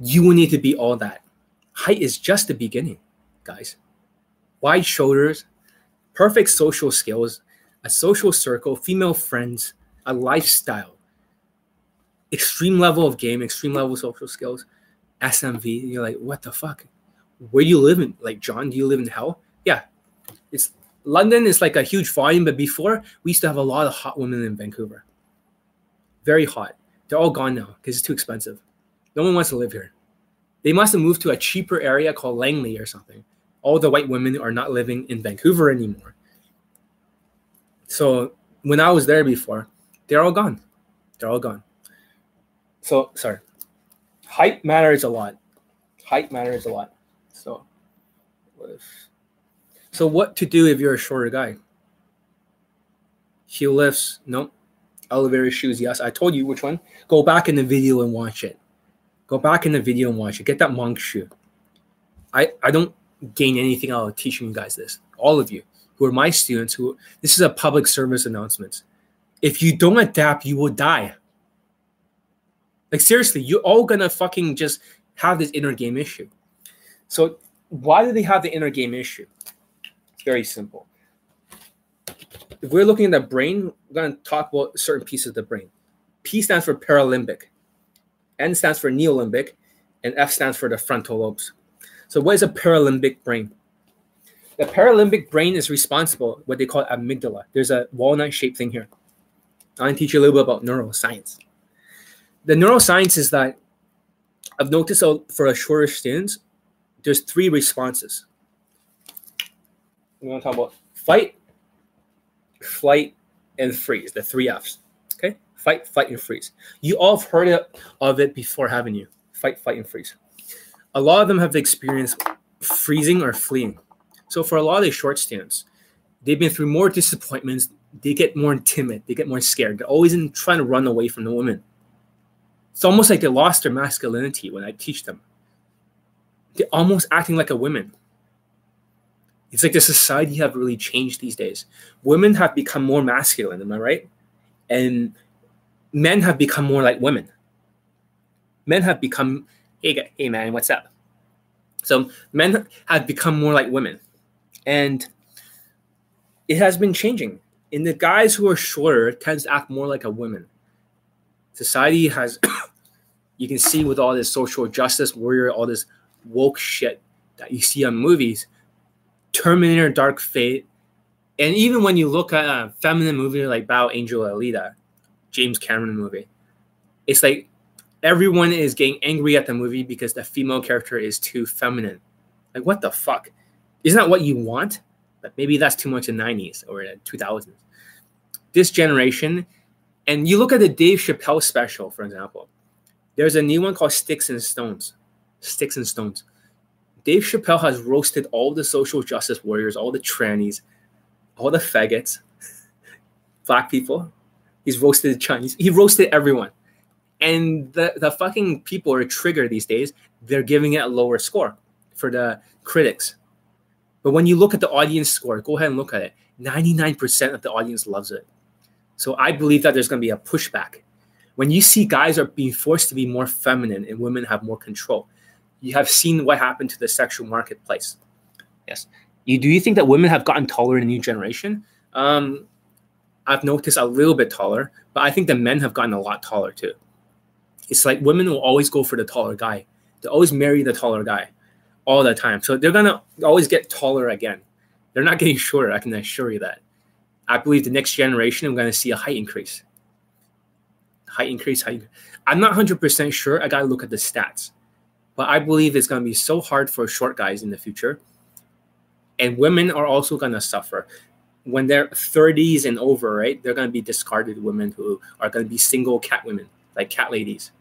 you will need to be all that. Height is just the beginning, guys. Wide shoulders, perfect social skills, a social circle, female friends, a lifestyle, extreme level of game, extreme level social skills, SMV. You're like, what the fuck? Where do you live in? Like, John, do you live in hell? Yeah. It's London is like a huge volume, but before we used to have a lot of hot women in Vancouver. Very hot. They're all gone now because it's too expensive. No one wants to live here. They must have moved to a cheaper area called Langley or something. All the white women are not living in Vancouver anymore. So when I was there before, they're all gone. They're all gone. So sorry. Height matters a lot. Height matters a lot. So if, so what to do if you're a shorter guy? Heel lifts, nope. Elevator shoes, yes. I told you which one. Go back in the video and watch it. Go back in the video and watch it. Get that monk shoe. I, I don't gain anything out of teaching you guys this. All of you who are my students, who this is a public service announcement. If you don't adapt, you will die. Like seriously, you're all gonna fucking just have this inner game issue. So why do they have the inner game issue? It's very simple. If we're looking at the brain, we're gonna talk about certain pieces of the brain. P stands for Paralimbic. N stands for neolimbic, and F stands for the frontal lobes. So, what is a paralimbic brain? The paralimbic brain is responsible what they call amygdala. There's a walnut-shaped thing here. I'm going to teach you a little bit about neuroscience. The neuroscience is that I've noticed for a shorter students, there's three responses. We're going to talk about fight, flight, and freeze, the three F's. Okay? Fight, fight, and freeze. You all have heard of it before, haven't you? Fight, fight, and freeze. A lot of them have experienced freezing or fleeing. So for a lot of these short stands, they've been through more disappointments. They get more timid. They get more scared. They're always in trying to run away from the woman. It's almost like they lost their masculinity when I teach them. They're almost acting like a woman. It's like the society have really changed these days. Women have become more masculine, am I right? And men have become more like women. Men have become, hey, hey man, what's up? So men have become more like women and it has been changing. And the guys who are shorter tends to act more like a woman. Society has, you can see with all this social justice warrior, all this woke shit that you see on movies, Terminator, Dark Fate, and even when you look at a feminine movie like Battle Angel Alita, James Cameron movie, it's like everyone is getting angry at the movie because the female character is too feminine. Like what the fuck? isn't that what you want? But maybe that's too much in the 90s or the 2000s. This generation, and you look at the Dave Chappelle special, for example, there's a new one called Sticks and Stones. Sticks and Stones. Dave Chappelle has roasted all the social justice warriors, all the trannies, all the faggots, black people. He's roasted the Chinese. He roasted everyone. And the, the fucking people are triggered these days. They're giving it a lower score for the critics. But when you look at the audience score, go ahead and look at it. 99% of the audience loves it. So I believe that there's going to be a pushback. When you see guys are being forced to be more feminine and women have more control, you have seen what happened to the sexual marketplace. Yes. You do you think that women have gotten taller in the new generation? Um, I've noticed a little bit taller, but I think the men have gotten a lot taller too. It's like women will always go for the taller guy. They always marry the taller guy all the time. So they're gonna always get taller again. They're not getting shorter. I can assure you that. I believe the next generation, I'm gonna see a height increase. Height increase, height. I'm not 100% sure. I gotta look at the stats, but I believe it's gonna be so hard for short guys in the future. And women are also gonna suffer when they're 30s and over, right? They're gonna be discarded women who are gonna be single cat women, like cat ladies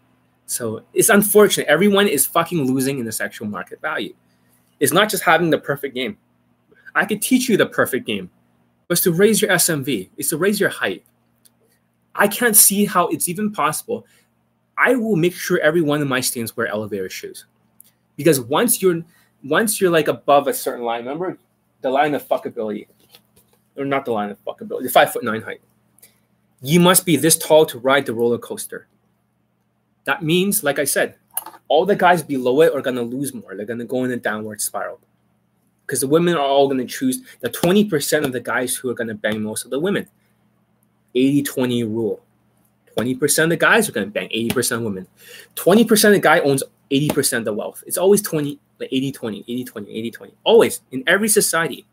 so it's unfortunate. Everyone is fucking losing in the sexual market value. It's not just having the perfect game. I could teach you the perfect game, but it's to raise your SMV, it's to raise your height. I can't see how it's even possible. I will make sure every one of my students wear elevator shoes. Because once you're once you're like above a certain line, remember the line of fuckability, or not the line of fuckability, the five foot nine height. You must be this tall to ride the roller coaster. That means, like I said, all the guys below it are gonna lose more. They're gonna go in a downward spiral. Because the women are all gonna choose the 20% of the guys who are gonna bang most of the women. 80-20 rule. 20% of the guys are gonna bang 80% of women. 20% of the guy owns 80% of the wealth. It's always 20, like 80-20, 80-20, 80-20. Always in every society.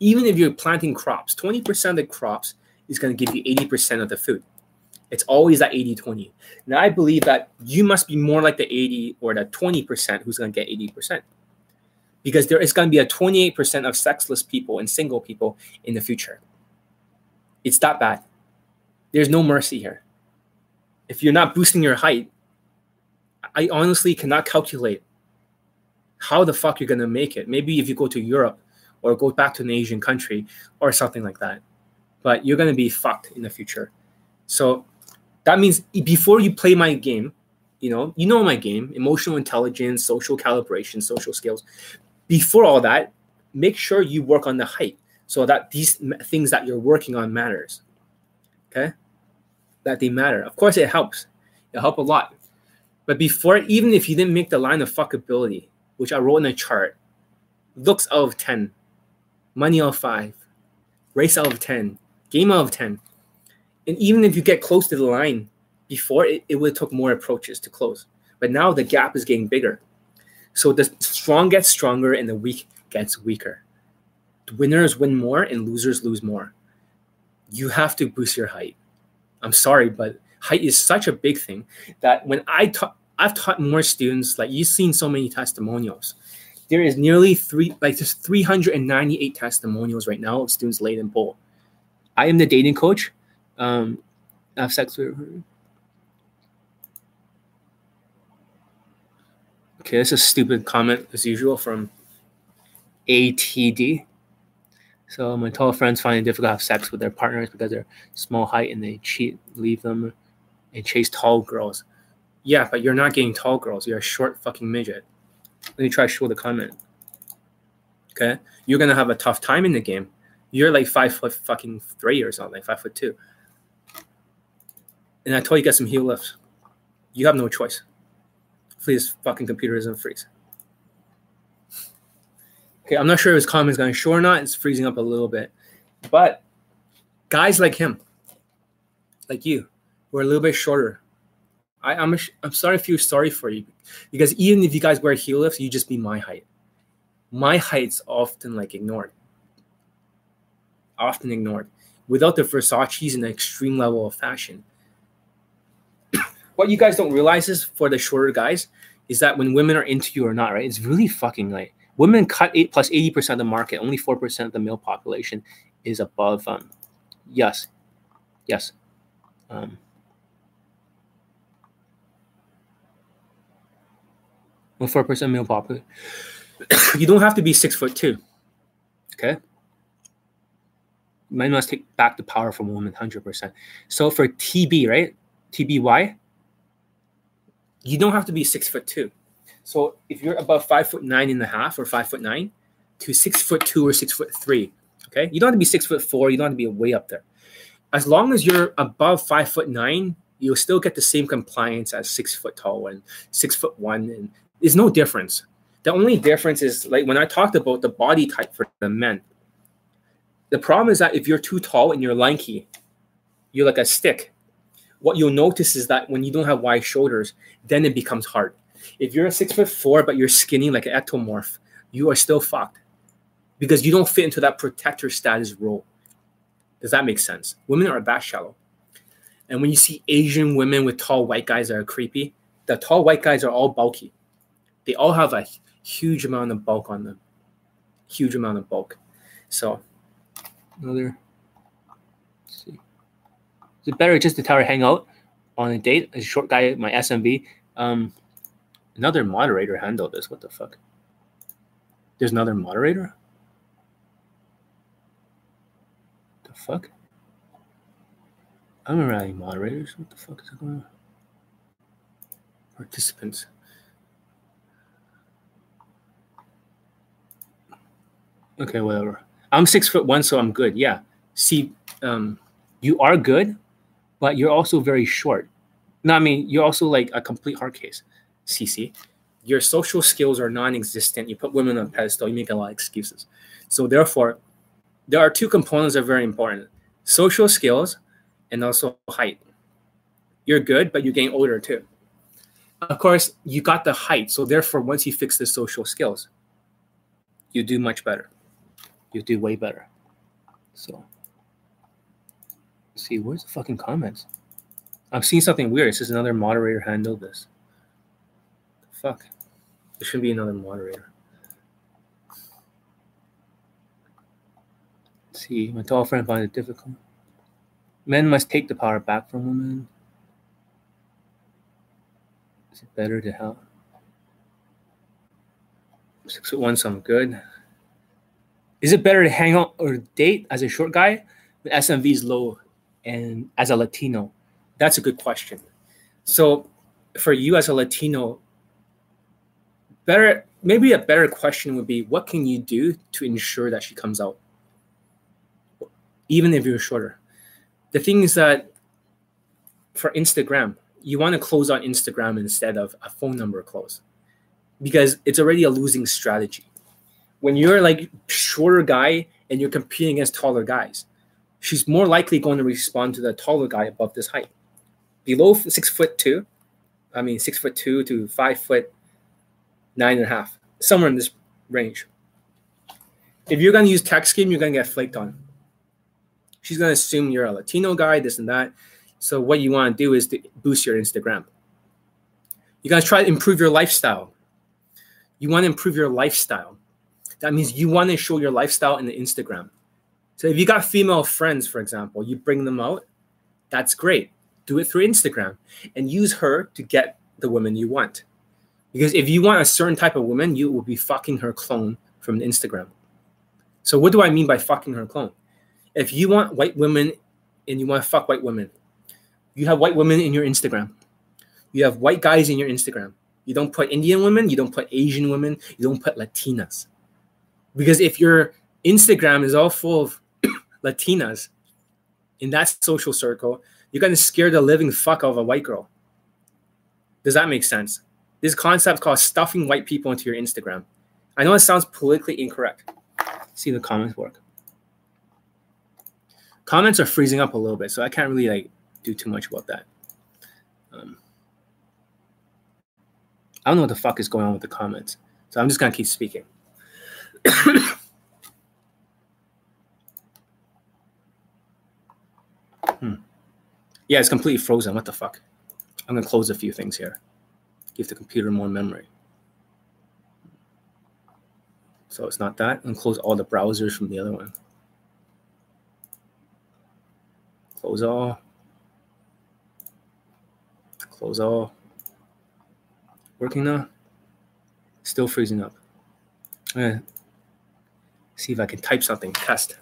Even if you're planting crops, 20% of the crops is gonna give you 80% of the food. It's always that 80 20. Now, I believe that you must be more like the 80 or the 20% who's going to get 80%. Because there is going to be a 28% of sexless people and single people in the future. It's that bad. There's no mercy here. If you're not boosting your height, I honestly cannot calculate how the fuck you're going to make it. Maybe if you go to Europe or go back to an Asian country or something like that. But you're going to be fucked in the future. So that means before you play my game, you know, you know my game, emotional intelligence, social calibration, social skills. Before all that, make sure you work on the height so that these things that you're working on matters. Okay? That they matter. Of course it helps. It help a lot. But before, even if you didn't make the line of fuckability, which I wrote in a chart, looks out of 10, money out of 5, race out of 10, game out of 10, and even if you get close to the line before, it, it would took more approaches to close. But now the gap is getting bigger. So the strong gets stronger and the weak gets weaker. The Winners win more and losers lose more. You have to boost your height. I'm sorry, but height is such a big thing that when I taught, I've taught more students, like you've seen so many testimonials. There is nearly three, like there's 398 testimonials right now of students laid in pole. I am the dating coach. Um, have sex with her. Okay, this is a stupid comment as usual from ATD. So my tall friends find it difficult to have sex with their partners because they're small height and they cheat, leave them, and chase tall girls. Yeah, but you're not getting tall girls. You're a short fucking midget. Let me try to show the comment. Okay, you're gonna have a tough time in the game. You're like five foot fucking three or something, five foot two. And I told you get some heel lifts. You have no choice. Please, fucking computer doesn't freeze. Okay, I'm not sure if his is going show or not. It's freezing up a little bit. But guys like him, like you, who are a little bit shorter, I, I'm, a, I'm sorry if you're sorry for you. Because even if you guys wear heel lifts, you just be my height. My height's often like ignored. Often ignored. Without the Versace's and the extreme level of fashion. What you guys don't realize is for the shorter guys, is that when women are into you or not, right? It's really fucking like women cut eight plus 80% of the market only 4% of the male population is above um yes yes um well, 4% male population you don't have to be six foot two okay men must take back the power from women 100% so for tb right tby you don't have to be six foot two so if you're above five foot nine and a half or five foot nine to six foot two or six foot three, okay, you don't have to be six foot four. You don't have to be way up there. As long as you're above five foot nine, you'll still get the same compliance as six foot tall and six foot one, and there's no difference. The only difference is like when I talked about the body type for the men. The problem is that if you're too tall and you're lanky, you're like a stick. What you'll notice is that when you don't have wide shoulders, then it becomes hard if you're a six foot four but you're skinny like an ectomorph, you are still fucked because you don't fit into that protector status role. Does that make sense? Women are that shallow. And when you see Asian women with tall white guys that are creepy, the tall white guys are all bulky. They all have a huge amount of bulk on them. Huge amount of bulk. So, another. See. Is it better just to tell her hang out on a date? A short guy, my SMV. Um, Another moderator handled this. What the fuck? There's another moderator? The fuck? I don't remember any moderators. What the fuck is going on? Participants. Okay, whatever. I'm six foot one, so I'm good. Yeah. See, um, you are good, but you're also very short. No, I mean you're also like a complete hard case. CC, your social skills are non-existent. You put women on a pedestal. You make a lot of excuses. So therefore, there are two components that are very important: social skills and also height. You're good, but you're getting older too. Of course, you got the height. So therefore, once you fix the social skills, you do much better. You do way better. So, see, where's the fucking comments? I'm seeing something weird. It says another moderator handled this. Fuck. There shouldn't be another moderator. Let's see, my tall friend finds it difficult. Men must take the power back from women. Is it better to help? Six foot one, so I'm good. Is it better to hang out or date as a short guy with SMV's low and as a Latino? That's a good question. So, for you as a Latino, better maybe a better question would be what can you do to ensure that she comes out even if you're shorter the thing is that for instagram you want to close on instagram instead of a phone number close because it's already a losing strategy when you're like shorter guy and you're competing against taller guys she's more likely going to respond to the taller guy above this height below six foot two I mean, six foot two to five foot nine and a half, somewhere in this range. If you're gonna use text scheme, you're gonna get flaked on. She's gonna assume you're a Latino guy, this and that. So what you want to do is to boost your Instagram. You gotta try to improve your lifestyle. You want to improve your lifestyle. That means you want to show your lifestyle in the Instagram. So if you got female friends, for example, you bring them out, that's great. Do it through Instagram and use her to get the woman you want. Because if you want a certain type of woman, you will be fucking her clone from Instagram. So what do I mean by fucking her clone? If you want white women and you want to fuck white women, you have white women in your Instagram. You have white guys in your Instagram. You don't put Indian women, you don't put Asian women, you don't put Latinas. Because if your Instagram is all full of Latinas in that social circle, you're to scare the living fuck out of a white girl. Does that make sense? This concept called stuffing white people into your Instagram. I know it sounds politically incorrect. See the comments work. Comments are freezing up a little bit, so I can't really like do too much about that. Um, I don't know what the fuck is going on with the comments, so I'm just gonna keep speaking. Yeah, it's completely frozen. What the fuck? I'm gonna close a few things here. Give the computer more memory. So it's not that. And close all the browsers from the other one. Close all. Close all. Working now. Still freezing up. I'm see if I can type something. Test.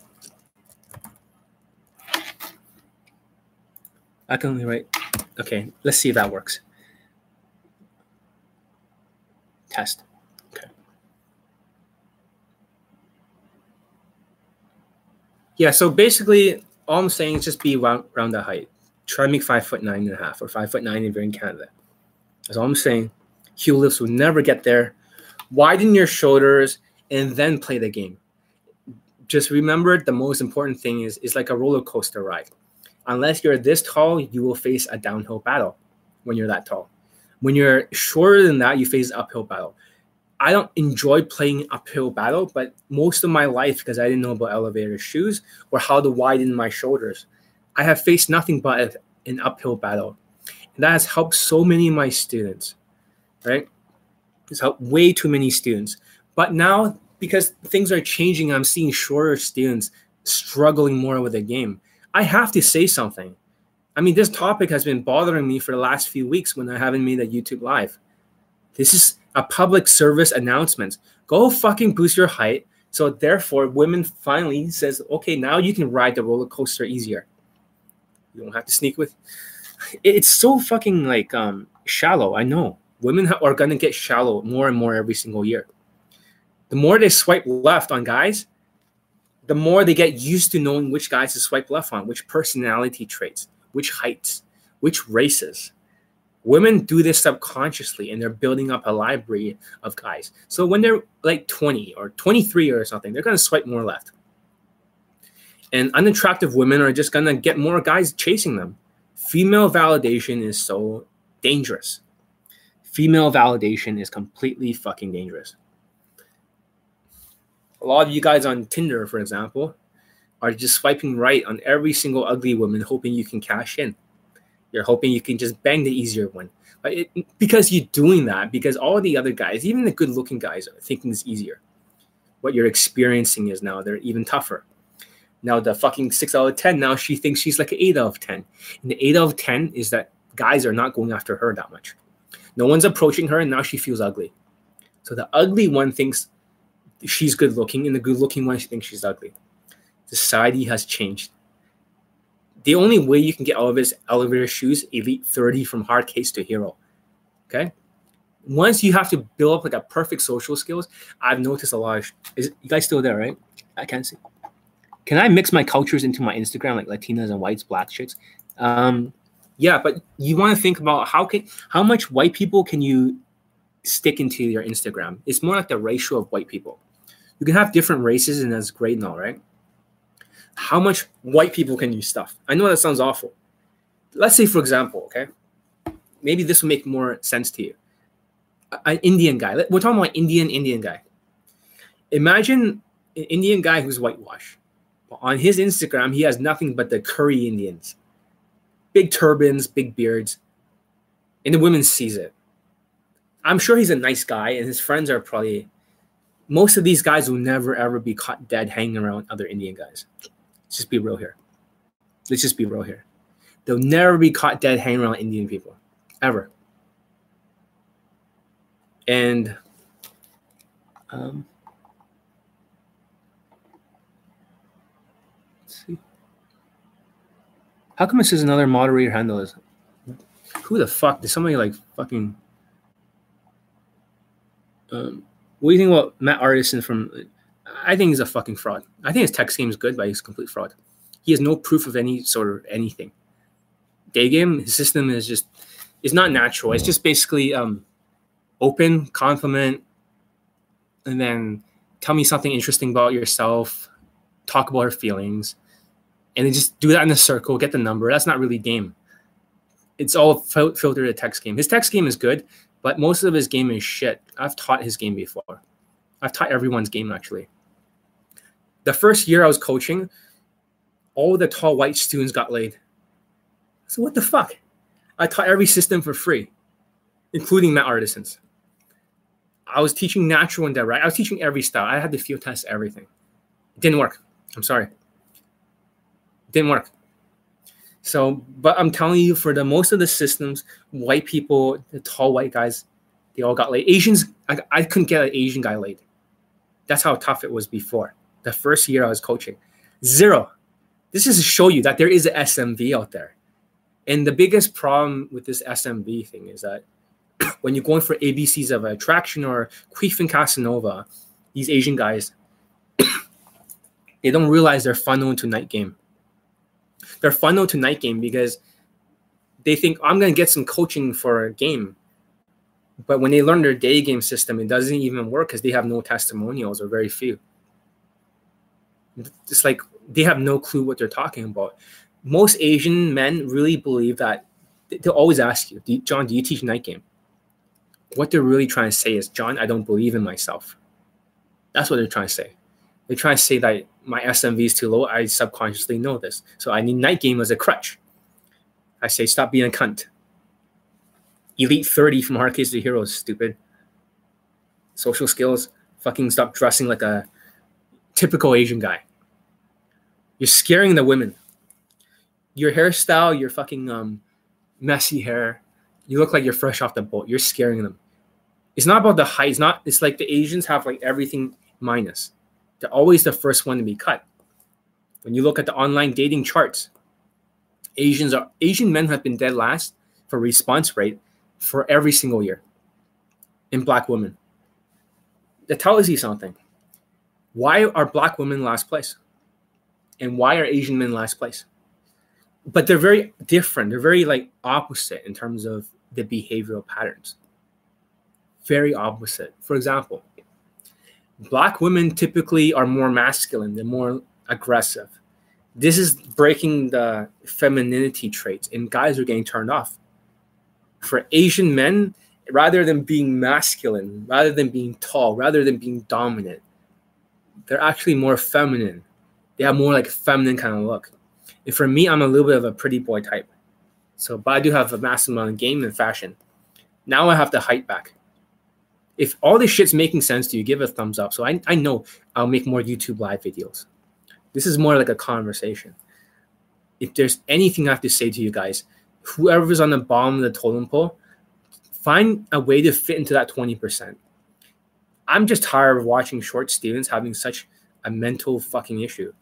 I can only write. Okay, let's see if that works. Test. Okay. Yeah, so basically, all I'm saying is just be around, around that height. Try to make five foot nine and a half or five foot nine if you're in Canada. That's all I'm saying. Heel lifts will never get there. Widen your shoulders and then play the game. Just remember the most important thing is is like a roller coaster ride. Unless you're this tall, you will face a downhill battle when you're that tall. When you're shorter than that, you face uphill battle. I don't enjoy playing uphill battle, but most of my life, because I didn't know about elevator shoes or how to widen my shoulders, I have faced nothing but an uphill battle. And that has helped so many of my students, right? It's helped way too many students. But now, because things are changing, I'm seeing shorter students struggling more with the game. I have to say something. I mean, this topic has been bothering me for the last few weeks when I haven't made a YouTube live. This is a public service announcement. Go fucking boost your height. So therefore, women finally says, okay, now you can ride the roller coaster easier. You don't have to sneak with. It's so fucking like um shallow. I know women are gonna get shallow more and more every single year. The more they swipe left on guys, the more they get used to knowing which guys to swipe left on, which personality traits, which heights, which races. Women do this subconsciously and they're building up a library of guys. So when they're like 20 or 23 or something, they're going to swipe more left. And unattractive women are just going to get more guys chasing them. Female validation is so dangerous. Female validation is completely fucking dangerous. A lot of you guys on Tinder, for example, are just swiping right on every single ugly woman, hoping you can cash in. You're hoping you can just bang the easier one. It, because you're doing that, because all the other guys, even the good looking guys, are thinking it's easier. What you're experiencing is now they're even tougher. Now the fucking six out of ten. Now she thinks she's like an eight out of ten, and the eight out of ten is that guys are not going after her that much. No one's approaching her, and now she feels ugly. So the ugly one thinks she's good looking, and the good looking one she thinks she's ugly. Society has changed. The only way you can get out of his elevator shoes, elite 30 from hard case to hero. Okay. Once you have to build up like a perfect social skills, I've noticed a lot of is you guys still there, right? I can't see. Can I mix my cultures into my Instagram like Latinas and whites, black chicks? Um, yeah, but you want to think about how can how much white people can you stick into your Instagram? It's more like the ratio of white people. You can have different races, and that's great and all, right? How much white people can you stuff? I know that sounds awful. Let's say, for example, okay, maybe this will make more sense to you. An Indian guy. We're talking about Indian Indian guy. Imagine an Indian guy who's whitewashed. On his Instagram, he has nothing but the curry Indians, big turbans, big beards, and the women sees it. I'm sure he's a nice guy, and his friends are probably. Most of these guys will never ever be caught dead hanging around other Indian guys. Let's just be real here. Let's just be real here. They'll never be caught dead hanging around Indian people, ever. And um, let's see. How come it says another moderator handle is? Who the fuck? Did somebody like fucking? Um, what do you think about Matt Artisan from? I think he's a fucking fraud. I think his text game is good, but he's a complete fraud. He has no proof of any sort of anything. Day game, his system is just is not natural. It's just basically um, open, compliment, and then tell me something interesting about yourself. Talk about her feelings, and then just do that in a circle. Get the number. That's not really game. It's all filtered a text game. His text game is good, but most of his game is shit. I've taught his game before. I've taught everyone's game actually. The first year I was coaching, all the tall white students got laid. So what the fuck? I taught every system for free, including Matt Artisans. I was teaching natural and direct. I was teaching every style. I had to field test everything. It didn't work. I'm sorry. Didn't work. So, but I'm telling you, for the most of the systems, white people, the tall white guys, they all got laid. Asians, I, I couldn't get an Asian guy laid. That's how tough it was before. The first year I was coaching, zero. This is to show you that there is an SMV out there. And the biggest problem with this SMV thing is that when you're going for ABCs of attraction or Queef and Casanova, these Asian guys, they don't realize they're funneled into night game they're funneled to night game because they think I'm going to get some coaching for a game. But when they learn their day game system, it doesn't even work because they have no testimonials or very few. It's like they have no clue what they're talking about. Most Asian men really believe that they'll always ask you, John, do you teach night game? What they're really trying to say is, John, I don't believe in myself. That's what they're trying to say. They're trying to say that my SMV is too low. I subconsciously know this. So I need night game as a crutch. I say, stop being a cunt. Elite 30 from Hardcase to Heroes, stupid. Social skills, fucking stop dressing like a typical Asian guy. You're scaring the women. Your hairstyle, your fucking um, messy hair, you look like you're fresh off the boat. You're scaring them. It's not about the height. It's not. It's like the Asians have like everything minus. They're always the first one to be cut. When you look at the online dating charts, Asians are Asian men have been dead last for response rate for every single year in black women. That tells you something. Why are black women last place? And why are Asian men last place? But they're very different. They're very like opposite in terms of the behavioral patterns. Very opposite. For example, black women typically are more masculine, they're more aggressive. This is breaking the femininity traits, and guys are getting turned off. For Asian men, rather than being masculine, rather than being tall, rather than being dominant, they're actually more feminine. They have more like feminine kind of look. And for me, I'm a little bit of a pretty boy type. So, but I do have a massive amount of game and fashion. Now I have to height back if all this shit's making sense to you, give a thumbs up. So I, I know I'll make more YouTube live videos. This is more like a conversation. If there's anything I have to say to you guys, whoever's on the bottom of the totem pole, find a way to fit into that 20%. I'm just tired of watching short students having such a mental fucking issue.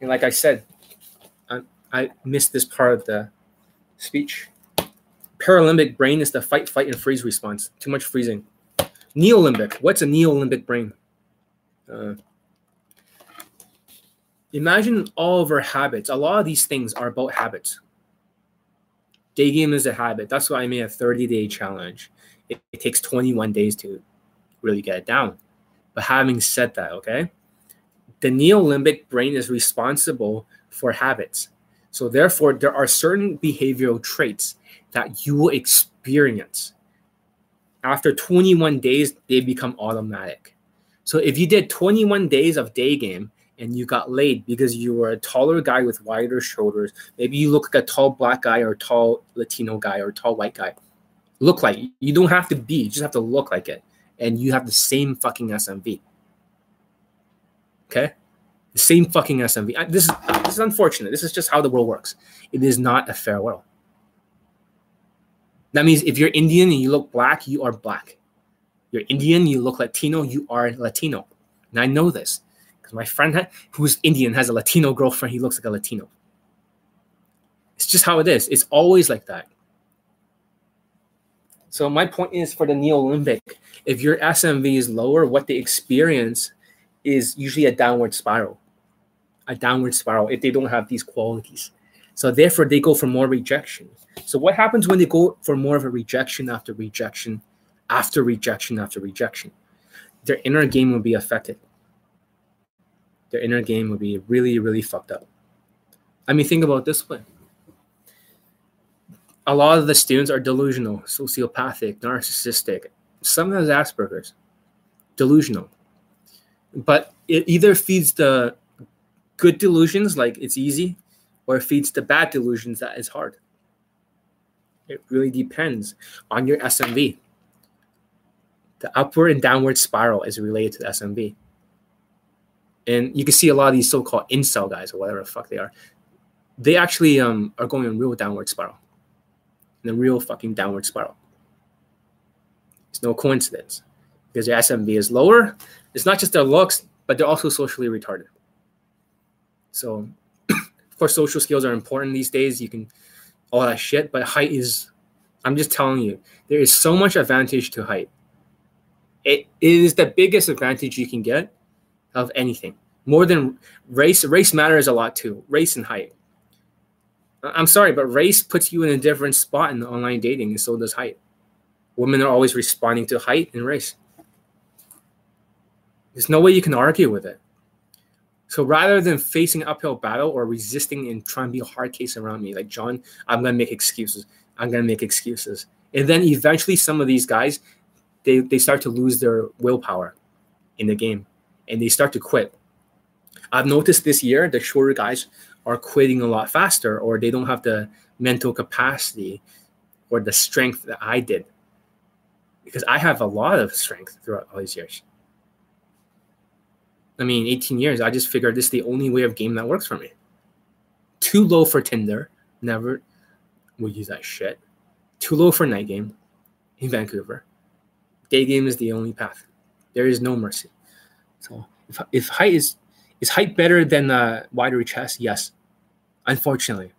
And like I said, I, I missed this part of the speech. Paralimbic brain is the fight, fight, and freeze response. Too much freezing. Neolimbic. What's a neolimbic brain? Uh, imagine all of our habits. A lot of these things are about habits. Day game is a habit. That's why I made a 30 day challenge. It, it takes 21 days to really get it down. But having said that, okay, the neolimbic brain is responsible for habits. So therefore, there are certain behavioral traits that you will experience. After 21 days, they become automatic. So if you did 21 days of day game and you got laid because you were a taller guy with wider shoulders, maybe you look like a tall black guy or tall Latino guy or tall white guy. Look like you don't have to be, you just have to look like it. And you have the same fucking SMV. Okay? The same fucking SMV. This is this is unfortunate. This is just how the world works. It is not a fair world. That means if you're Indian and you look black, you are black. You're Indian, you look Latino, you are Latino. And I know this because my friend who's Indian has a Latino girlfriend. He looks like a Latino. It's just how it is. It's always like that. So my point is for the Neo-limbic, if your SMV is lower, what they experience is usually a downward spiral. A downward spiral if they don't have these qualities. So therefore they go for more rejection. So what happens when they go for more of a rejection after rejection after rejection after rejection? Their inner game will be affected. Their inner game will be really, really fucked up. I mean, think about this way. A lot of the students are delusional, sociopathic, narcissistic. Some has Asperger's, delusional. But it either feeds the good delusions, like it's easy, or feeds the bad delusions that is hard. It really depends on your SMV. The upward and downward spiral is related to the SMV. And you can see a lot of these so-called incel guys or whatever the fuck they are. They actually um, are going in real downward spiral. In a real fucking downward spiral. It's no coincidence. Because their SMV is lower. It's not just their looks, but they're also socially retarded. So of course social skills are important these days. You can all that shit, but height is I'm just telling you, there is so much advantage to height. It, is the biggest advantage you can get of anything. More than race, race matters a lot too. Race and height. I'm sorry, but race puts you in a different spot in online dating, and so does height. Women are always responding to height and race. There's no way you can argue with it. So rather than facing uphill battle or resisting and trying to be a hard case around me, like John, I'm gonna make excuses. I'm gonna make excuses. And then eventually some of these guys, they, they start to lose their willpower in the game and they start to quit. I've noticed this year the shorter guys are quitting a lot faster or they don't have the mental capacity or the strength that I did. Because I have a lot of strength throughout all these years. I mean, 18 years, I just figured this is the only way of game that works for me. Too low for Tinder, never will use that shit. Too low for night game in Vancouver. Day game is the only path. There is no mercy. So if, if height is is height better than uh, wider chest? Yes. Unfortunately,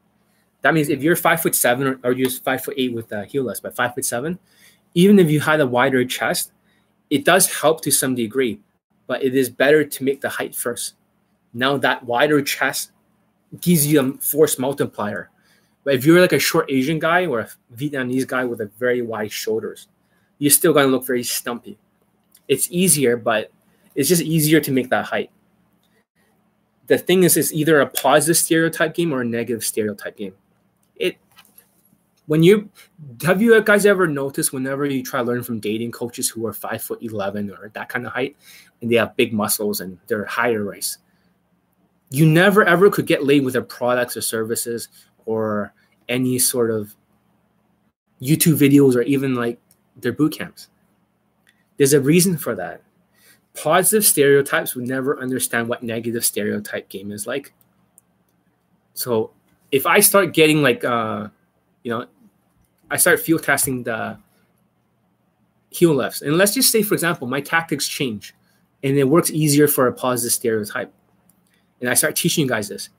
that means if you're five foot seven or, or you're five foot eight with uh, heelless, but five foot seven, even if you had a wider chest, it does help to some degree but it is better to make the height first. Now that wider chest gives you a force multiplier. But if you're like a short Asian guy or a Vietnamese guy with a very wide shoulders, you're still gonna look very stumpy. It's easier, but it's just easier to make that height. The thing is, it's either a positive stereotype game or a negative stereotype game. It when you have you guys ever noticed whenever you try to learn from dating coaches who are five foot eleven or that kind of height, and they have big muscles and they're higher race, you never ever could get laid with their products or services or any sort of YouTube videos or even like their boot camps. There's a reason for that. Positive stereotypes would never understand what negative stereotype game is like. So if I start getting like uh you know I start field testing the heel lifts. And let's just say, for example, my tactics change and it works easier for a positive stereotype. And I start teaching you guys this.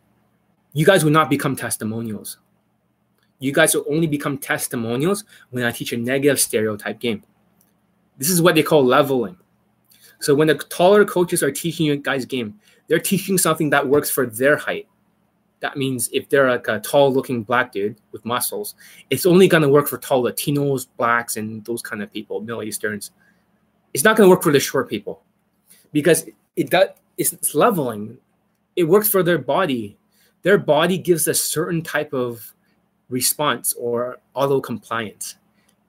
You guys will not become testimonials. You guys will only become testimonials when I teach a negative stereotype game. This is what they call leveling. So when the taller coaches are teaching you guys game, they're teaching something that works for their height that means if they're like a tall looking black dude with muscles, it's only to work for tall Latinos, blacks, and those kind of people, Middle Easterns. It's not to work for the short people because it does, it's leveling. It works for their body. their body gives a certain type of response or auto compliance.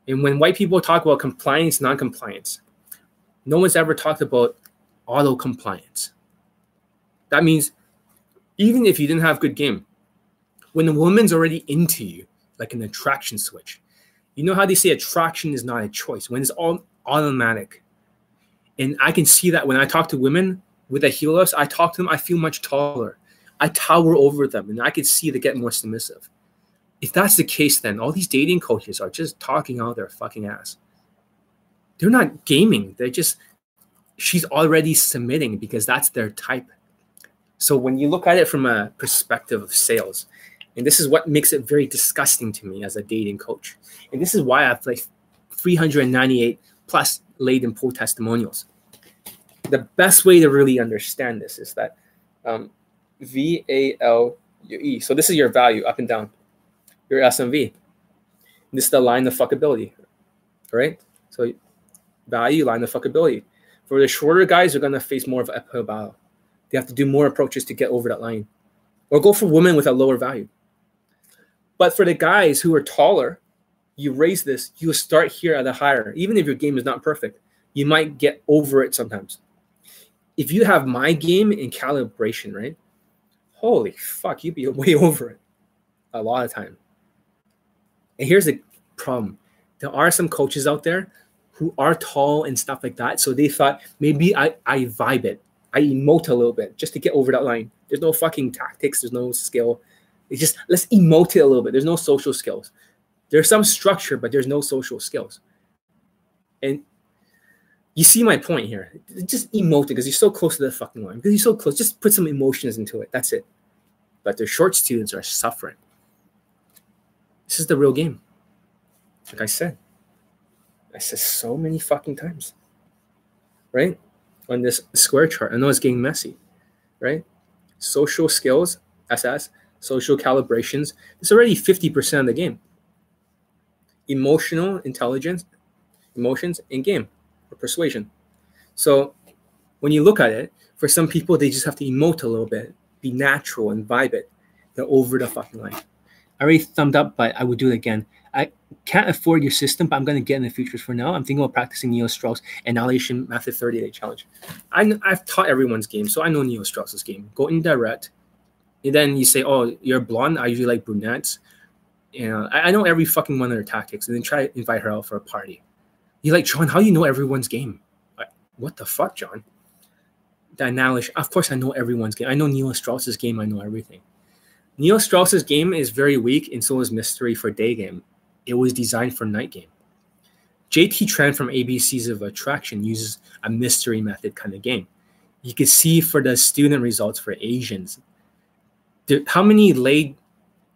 And when white people talk about compliance, non compliance, no one's ever talked about auto compliance. That means even if you didn't have good game, when the woman's already into you, like an attraction switch, you know how they say attraction is not a choice when it's all automatic. And I can see that when I talk to women with a heel I talk to them, I feel much taller. I tower over them and I can see they get more submissive. If that's the case, then all these dating coaches are just talking out their fucking ass. They're not gaming. They're just, she's already submitting because that's their type. So when you look at it from a perspective of sales, and this is what makes it very disgusting to me as a dating coach. And this is why I've like 398 plus laid and pull testimonials. The best way to really understand this is that um, V A L U E. So this is your value up and down, your SMV. This is the line of fuckability, right? So value, line of fuckability. For the shorter guys, they're gonna face more of battle. They have to do more approaches to get over that line, or go for women with a lower value. But for the guys who are taller, you raise this, you start here at a higher. Even if your game is not perfect, you might get over it sometimes. If you have my game in calibration, right? Holy fuck, you'd be way over it a lot of time. And here's the problem there are some coaches out there who are tall and stuff like that. So they thought maybe I, I vibe it, I emote a little bit just to get over that line. There's no fucking tactics, there's no skill. It's just let's emote it a little bit. There's no social skills. There's some structure, but there's no social skills. And you see my point here. Just emote it because you're so close to the fucking line. Because you're so close. Just put some emotions into it. That's it. But the short students are suffering. This is the real game. Like I said. I said so many fucking times. Right? On this square chart. I know it's getting messy. Right? Social skills, SS, social calibrations, it's already 50% of the game. Emotional intelligence, emotions in game or persuasion. So when you look at it, for some people, they just have to emote a little bit, be natural and vibe it. They're over the fucking line. I already thumbed up, but I would do it again. I can't afford your system, but I'm going to get in the futures for now. I'm thinking about practicing Neil Strauss Annihilation Method 30 Day Challenge. I, I've taught everyone's game, so I know Neil Strauss's game. Go indirect, and then you say, "Oh, you're blonde. I usually like brunettes." You know, I, I know every fucking one of their tactics, and then try to invite her out for a party. You're like, John, how do you know everyone's game? Like, what the fuck, John? The annihilation. Of course, I know everyone's game. I know Neil Strauss's game. I know everything. Neil Strauss's game is very weak, and so is Mystery for Day Game. It was designed for night game. JT Tran from ABCs of Attraction uses a mystery method kind of game. You can see for the student results for Asians, how many laid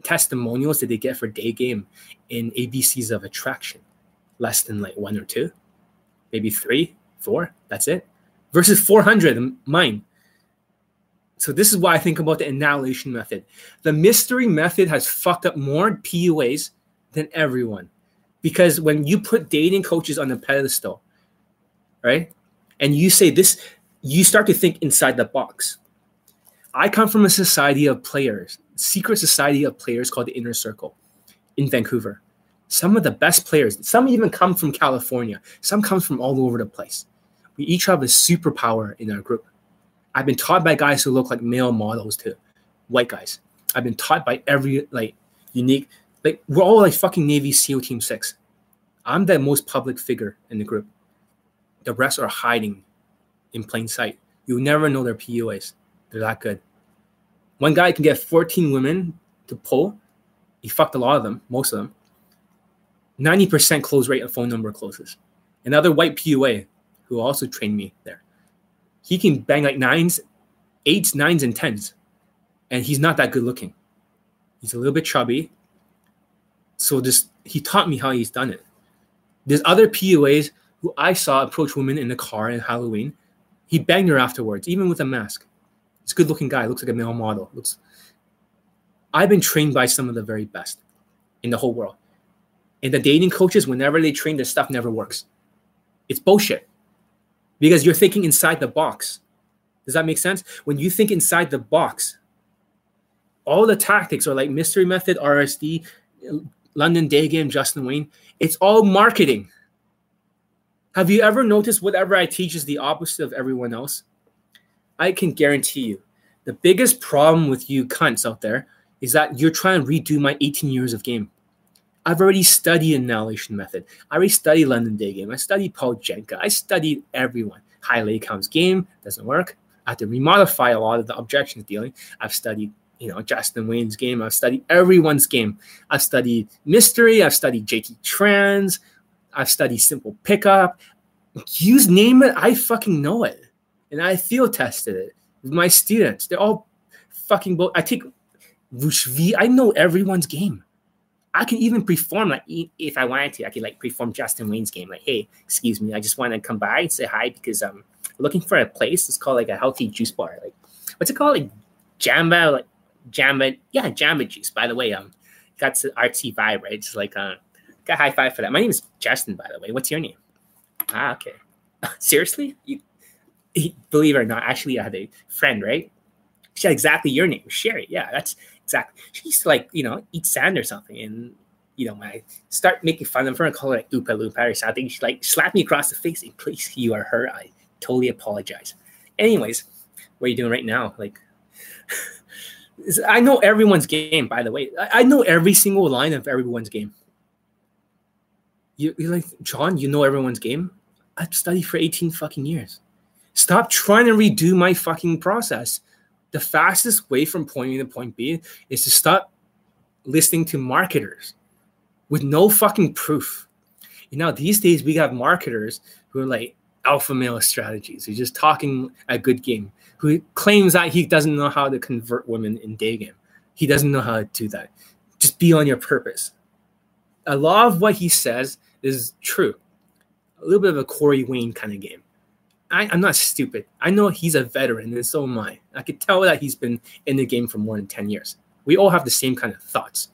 testimonials did they get for day game in ABCs of attraction? Less than like one or two, maybe three, four. That's it. Versus 400 mine. So this is why I think about the annihilation method. The mystery method has fucked up more PUAs than everyone. Because when you put dating coaches on the pedestal, right? And you say this, you start to think inside the box. I come from a society of players, secret society of players called the Inner Circle in Vancouver. Some of the best players, some even come from California, some come from all over the place. We each have a superpower in our group. I've been taught by guys who look like male models too, white guys. I've been taught by every like unique, like we're all like fucking Navy SEAL Team Six. I'm the most public figure in the group. The rest are hiding in plain sight. You'll never know their PUAs. They're that good. One guy can get 14 women to pull. He fucked a lot of them, most of them. 90% close rate of phone number closes. Another white PUA who also trained me there. He can bang like nines, eights, nines, and tens. And he's not that good looking. He's a little bit chubby. So this he taught me how he's done it. There's other PUAs who I saw approach women in the car in Halloween. He banged her afterwards, even with a mask. He's a good looking guy, looks like a male model. Looks I've been trained by some of the very best in the whole world. And the dating coaches, whenever they train, their stuff never works. It's bullshit. Because you're thinking inside the box. Does that make sense? When you think inside the box, all the tactics are like mystery method, RSD, London day game, Justin Wayne. It's all marketing. Have you ever noticed whatever I teach is the opposite of everyone else? I can guarantee you, the biggest problem with you cunts out there is that you're trying to redo my 18 years of game. I've already studied annihilation method. I already studied London Day game. I studied Paul Janka. I studied everyone. High lay counts game doesn't work. I have to remodify a lot of the objections dealing. I've studied, you know, Justin Wayne's game. I've studied everyone's game. I've studied mystery. I've studied JT Trans. I've studied simple pickup. Use name it. I fucking know it, and I field tested it with my students. They're all fucking. Bo- I take Vushvi. I know everyone's game. I can even perform like if I wanted to, I could like perform Justin Wayne's game. Like, hey, excuse me, I just want to come by and say hi because I'm looking for a place. It's called like a healthy juice bar. Like, what's it called? Like Jamba, like Jamba, yeah, Jamba juice. By the way, um, got the artsy vibe, right? It's like uh, got high five for that. My name is Justin, by the way. What's your name? Ah, okay. Seriously, you, believe it or not, actually, I had a friend, right? She had exactly your name, Sherry. Yeah, that's exactly. She used to like, you know, eat sand or something. And, you know, when I start making fun of her and call her like Oopa Loopa or something, she like slapped me across the face. And please, you are her. I totally apologize. Anyways, what are you doing right now? Like, I know everyone's game, by the way. I know every single line of everyone's game. You, you're like, John, you know everyone's game? I've studied for 18 fucking years. Stop trying to redo my fucking process the fastest way from point A to point B is to stop listening to marketers with no fucking proof. You know, these days we got marketers who are like alpha male strategies, who's just talking a good game, who claims that he doesn't know how to convert women in day game. He doesn't know how to do that. Just be on your purpose. A lot of what he says is true. A little bit of a Corey Wayne kind of game. I, am not stupid. I know he's a veteran, and so am I. I could tell that he's been in the game for more than 10 years. We all have the same kind of thoughts.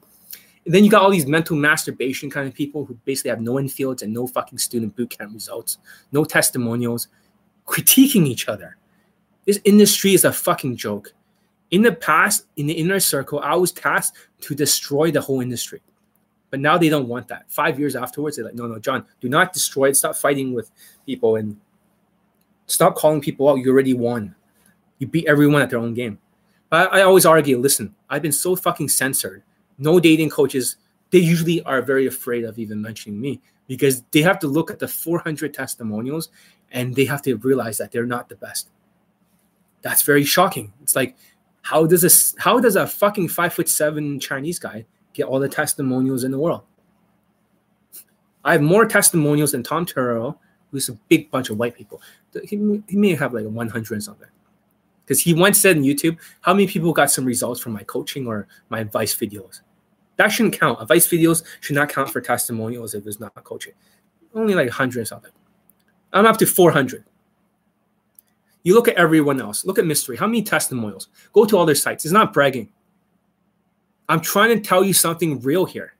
And then you got all these mental masturbation kind of people who basically have no infields and no fucking student boot camp results, no testimonials, critiquing each other. This industry is a fucking joke. In the past, in the inner circle, I was tasked to destroy the whole industry. But now they don't want that. Five years afterwards, they're like, no, no, John, do not destroy it. Stop fighting with people and Stop calling people out. You already won. You beat everyone at their own game. But I, always argue listen, I've been so fucking censored. No dating coaches, they usually are very afraid of even mentioning me because they have to look at the 400 testimonials and they have to realize that they're not the best. That's very shocking. It's like, how does this, how does a fucking five foot seven Chinese guy get all the testimonials in the world? I have more testimonials than Tom Torero, who's a big bunch of white people. He, he may have like 100 something. Because he once said on youtube how many people got some results from my coaching or my advice videos? That shouldn't count. Advice videos should not count for testimonials if it's not coaching. Only like 100 something. I'm up to 400 you look at everyone else. Look at mystery. How many testimonials? Go to other sites. It's not bragging. I'm trying to tell you something real here.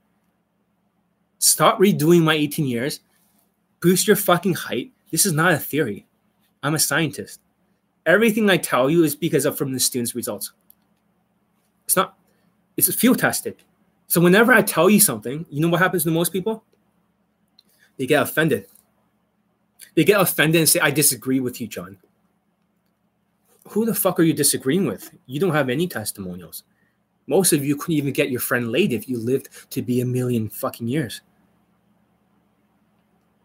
Stop redoing my 18 years boost your fucking height this is not a theory I'm a scientist. Everything I tell you is because of from the students' results. It's not, it's field tested. So whenever I tell you something, you know what happens to most people? They get offended. They get offended and say, I disagree with you, John. Who the fuck are you disagreeing with? You don't have any testimonials. Most of you couldn't even get your friend laid if you lived to be a million fucking years.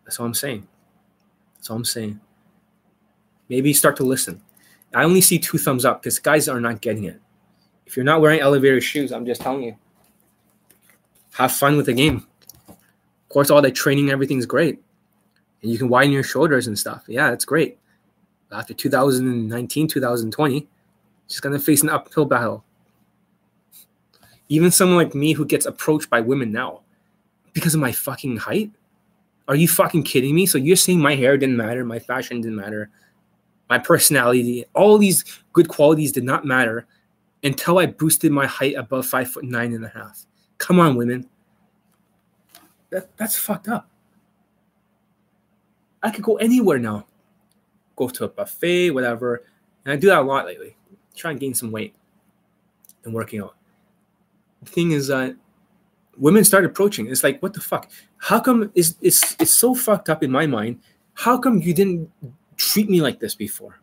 That's all I'm saying. That's all I'm saying. Maybe start to listen. I only see two thumbs up because guys are not getting it. If you're not wearing elevator shoes, I'm just telling you. Have fun with the game. Of course, all that training, everything's great. And you can widen your shoulders and stuff. Yeah, it's great. After 2019, 2020, just gonna face an uphill battle. Even someone like me who gets approached by women now because of my fucking height. Are you fucking kidding me? So you're saying my hair didn't matter, my fashion didn't matter, my personality, all these good qualities did not matter until I boosted my height above five foot nine and a half. Come on, women. That, that's fucked up. I could go anywhere now. Go to a buffet, whatever. And I do that a lot lately. Try and gain some weight and working out. The thing is that women start approaching. It's like, what the fuck? How come is it's it's so fucked up in my mind? How come you didn't treat me like this before?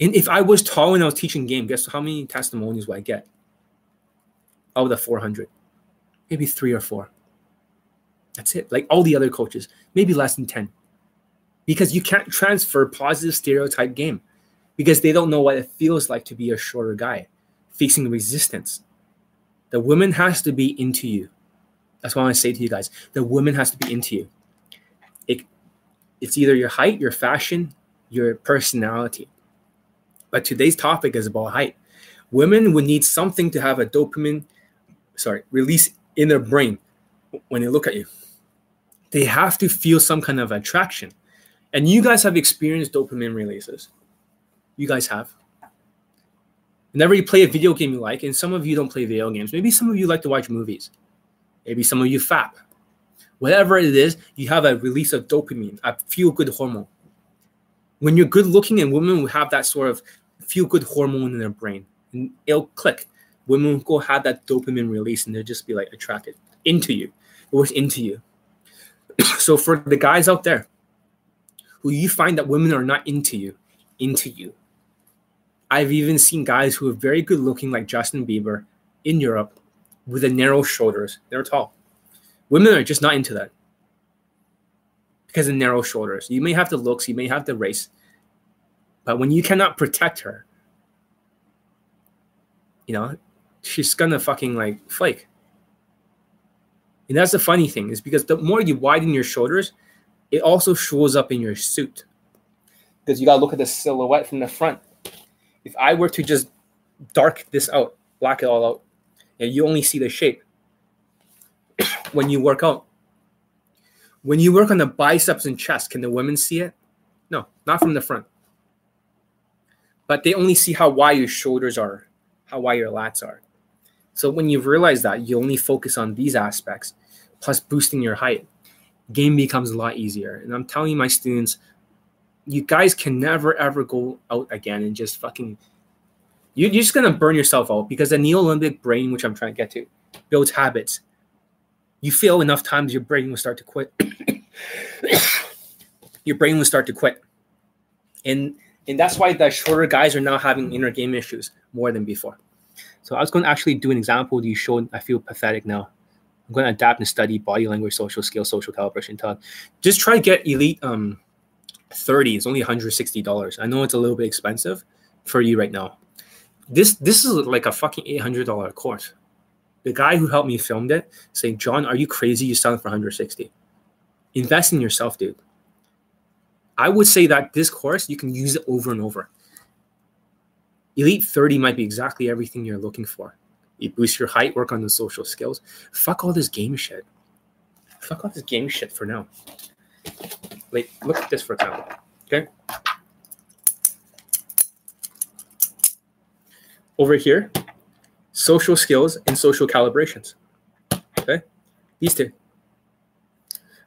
And if I was tall and I was teaching game, guess how many testimonies would I get? Out of the 400, maybe three or four. That's it. Like all the other coaches, maybe less than 10. Because you can't transfer positive stereotype game because they don't know what it feels like to be a shorter guy facing resistance. The woman has to be into you. That's what I want to say to you guys. The woman has to be into you. It, it's either your height, your fashion, your personality. But today's topic is about height. Women would need something to have a dopamine, sorry, release in their brain when they look at you. They have to feel some kind of attraction. And you guys have experienced dopamine releases. You guys have. Whenever you play a video game you like, and some of you don't play video games, maybe some of you like to watch movies. Maybe some of you fap. Whatever it is, you have a release of dopamine, a feel good hormone. When you're good looking and women will have that sort of feel good hormone in their brain, and it'll click. Women will go have that dopamine release and they'll just be like attracted into you. It was into you. so for the guys out there who you find that women are not into you, into you. I've even seen guys who are very good looking, like Justin Bieber in Europe, with the narrow shoulders. They're tall. Women are just not into that because of narrow shoulders. You may have the looks, you may have the race, but when you cannot protect her, you know, she's gonna fucking like flake. And that's the funny thing is because the more you widen your shoulders, it also shows up in your suit. Because you gotta look at the silhouette from the front. If I were to just dark this out, black it all out, and you only see the shape when you work out. When you work on the biceps and chest, can the women see it? No, not from the front. But they only see how wide your shoulders are, how wide your lats are. So when you realize that, you only focus on these aspects, plus boosting your height. Game becomes a lot easier. And I'm telling my students, you guys can never ever go out again and just fucking. You're just gonna burn yourself out because the neo-limbic brain, which I'm trying to get to, builds habits. You fail enough times, your brain will start to quit. your brain will start to quit, and and that's why the shorter guys are now having inner game issues more than before. So I was going to actually do an example you showing I feel pathetic now. I'm going to adapt and study body language, social skills, social calibration talk. Just try to get elite um 30. It's only $160. I know it's a little bit expensive for you right now. This this is like a fucking $800 course. The guy who helped me filmed it saying, John, are you crazy? You selling for 160. Invest in yourself, dude. I would say that this course you can use it over and over. Elite 30 might be exactly everything you're looking for. You boost your height, work on the social skills. Fuck all this game shit. Fuck all this game shit for now. Wait, look at this for example. Okay. Over here, social skills and social calibrations. Okay. These two.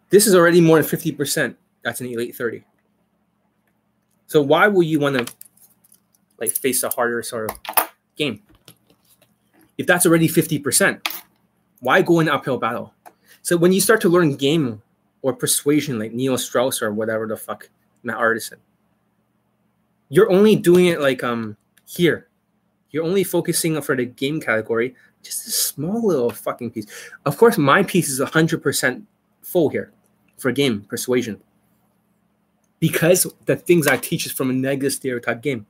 This is already more than 50%. That's an elite 30. So why will you want to like face a harder sort of game? If that's already 50%, why go in uphill battle? So when you start to learn game or persuasion like Neil Strauss or whatever the fuck Matt Artisan, you're only doing it like um here. You're only focusing for the game category, just a small little fucking piece. Of course, my piece is 100% full here for game persuasion because the things I teach is from a negative stereotype game.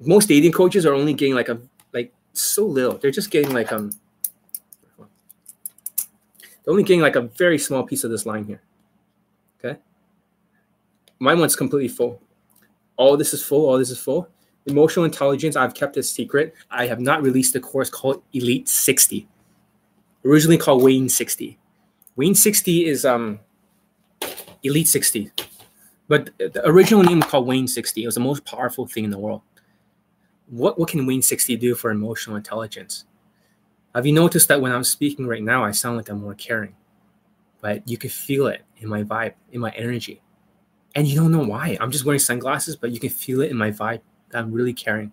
Most dating coaches are only getting like a like so little. They're just getting like um they're only getting like a very small piece of this line here. Okay. My one's completely full. All this is full, all this is full. Emotional intelligence, I've kept a secret. I have not released a course called Elite 60. Originally called Wayne 60. Wayne 60 is um Elite 60. But the original name was called Wayne 60. It was the most powerful thing in the world. What, what can Wayne 60 do for emotional intelligence? Have you noticed that when I'm speaking right now, I sound like I'm more caring? But you can feel it in my vibe, in my energy. And you don't know why. I'm just wearing sunglasses, but you can feel it in my vibe that I'm really caring.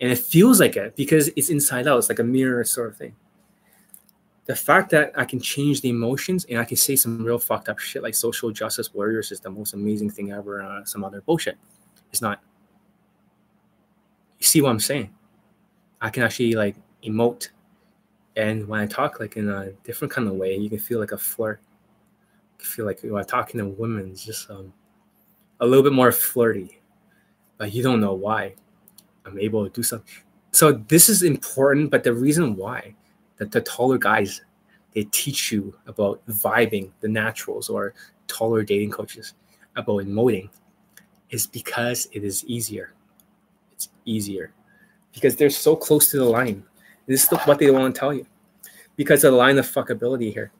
And it feels like it because it's inside out. It's like a mirror sort of thing. The fact that I can change the emotions and I can say some real fucked up shit like social justice warriors is the most amazing thing ever. Uh, some other bullshit. It's not. You see what I'm saying? I can actually like emote. And when I talk like in a different kind of way, you can feel like a flirt. You feel like when I'm talking to women, it's just um, a little bit more flirty, but you don't know why. I'm able to do something. So this is important, but the reason why that the taller guys they teach you about vibing, the naturals or taller dating coaches about emoting is because it is easier. It's easier because they're so close to the line. This is what they want to tell you because of the line of fuckability here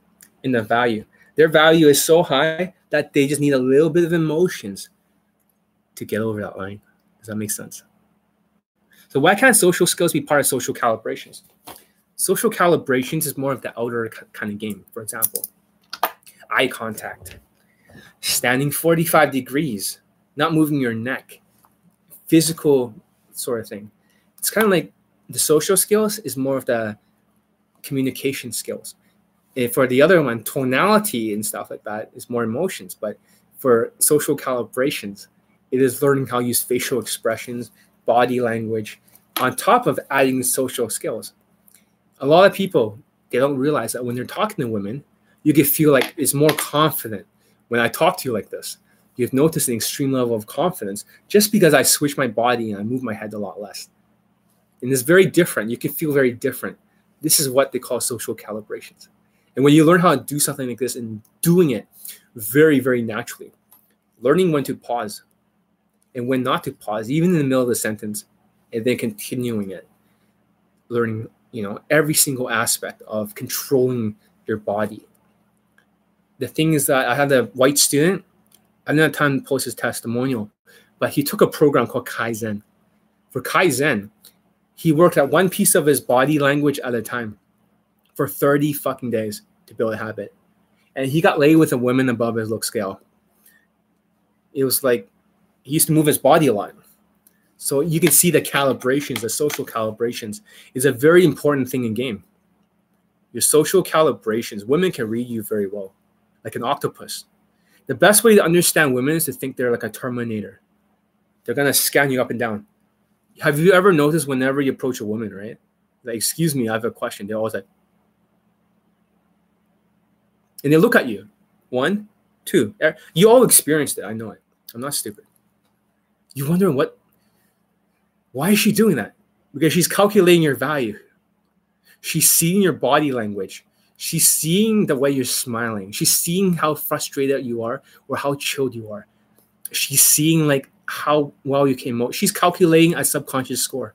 in the value. Their value is so high that they just need a little bit of emotions to get over that line. Does that make sense? So why can't social skills be part of social calibrations? Social calibrations is more of the outer kind of game. For example, eye contact, standing 45 degrees, not moving your neck, physical sort of thing. It's kind of like the social skills is more of the communication skills. And for the other one, tonality and stuff like that is more emotions. But for social calibrations, it is learning how to use facial expressions, body language, on top of adding social skills. A lot of people they don't realize that when they're talking to women, you can feel like it's more confident when I talk to you like this. You've noticed an extreme level of confidence just because I switch my body and I move my head a lot less. And it's very different. You can feel very different. This is what they call social calibrations. And when you learn how to do something like this and doing it very, very naturally, learning when to pause and when not to pause, even in the middle of the sentence, and then continuing it learning you know every single aspect of controlling your body the thing is that i had a white student i didn't have time to post his testimonial but he took a program called kaizen for kaizen he worked at one piece of his body language at a time for 30 fucking days to build a habit and he got laid with a woman above his look scale it was like he used to move his body a lot so you can see the calibrations, the social calibrations is a very important thing in game. Your social calibrations, women can read you very well, like an octopus. The best way to understand women is to think they're like a terminator. They're gonna scan you up and down. Have you ever noticed whenever you approach a woman, right? Like, excuse me, I have a question. They're always like, and they look at you. One, two. Er, you all experienced it. I know it. I'm not stupid. You wondering what why is she doing that? Because she's calculating your value. She's seeing your body language. She's seeing the way you're smiling. She's seeing how frustrated you are or how chilled you are. She's seeing like how well you came out. She's calculating a subconscious score.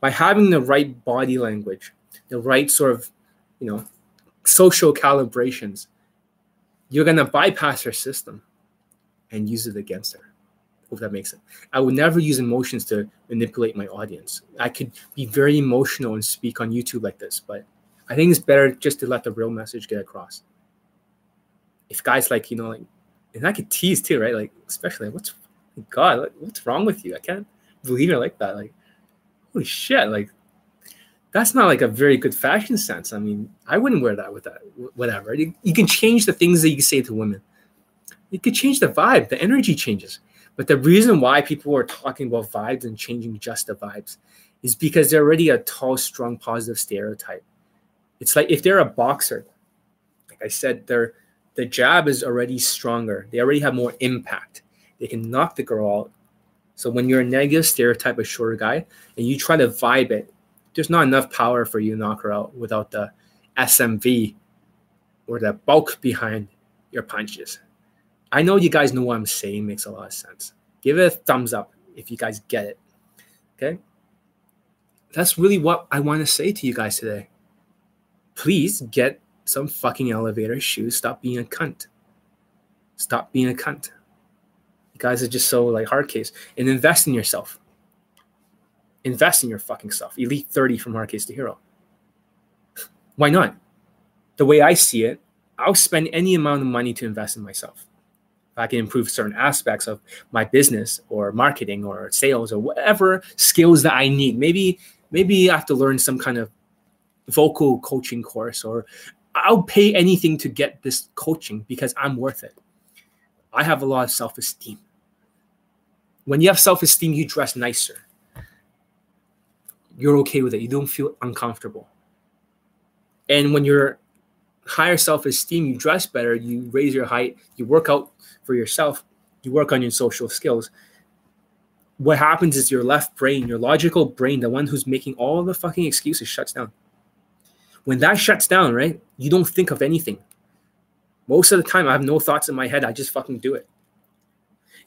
By having the right body language, the right sort of, you know, social calibrations, you're gonna bypass her system and use it against her. Hope that makes sense. I would never use emotions to manipulate my audience. I could be very emotional and speak on YouTube like this, but I think it's better just to let the real message get across. If guys like, you know, like, and I could tease too, right? Like, especially, like, what's, God, what's wrong with you? I can't believe it like that. Like, holy shit, like, that's not like a very good fashion sense. I mean, I wouldn't wear that with that, whatever. You, you can change the things that you say to women. You could change the vibe, the energy changes. But the reason why people are talking about vibes and changing just the vibes is because they're already a tall, strong, positive stereotype. It's like if they're a boxer, like I said, their the jab is already stronger. They already have more impact. They can knock the girl out. So when you're a negative stereotype, a shorter guy, and you try to vibe it, there's not enough power for you to knock her out without the SMV or the bulk behind your punches. I know you guys know what I'm saying makes a lot of sense. Give it a thumbs up if you guys get it. Okay? That's really what I want to say to you guys today. Please get some fucking elevator shoes. Stop being a cunt. Stop being a cunt. You guys are just so like hard case. And invest in yourself. Invest in your fucking self. Elite 30 from hard case to hero. Why not? The way I see it, I'll spend any amount of money to invest in myself. If I can improve certain aspects of my business or marketing or sales or whatever skills that I need, maybe maybe I have to learn some kind of vocal coaching course or I'll pay anything to get this coaching because I'm worth it. I have a lot of self esteem. When you have self esteem, you dress nicer. You're okay with it. You don't feel uncomfortable. And when you're higher self esteem, you dress better, you raise your height, you work out for yourself, you work on your social skills. What happens is your left brain, your logical brain, the one who's making all the fucking excuses, shuts down. When that shuts down, right, you don't think of anything. Most of the time, I have no thoughts in my head. I just fucking do it.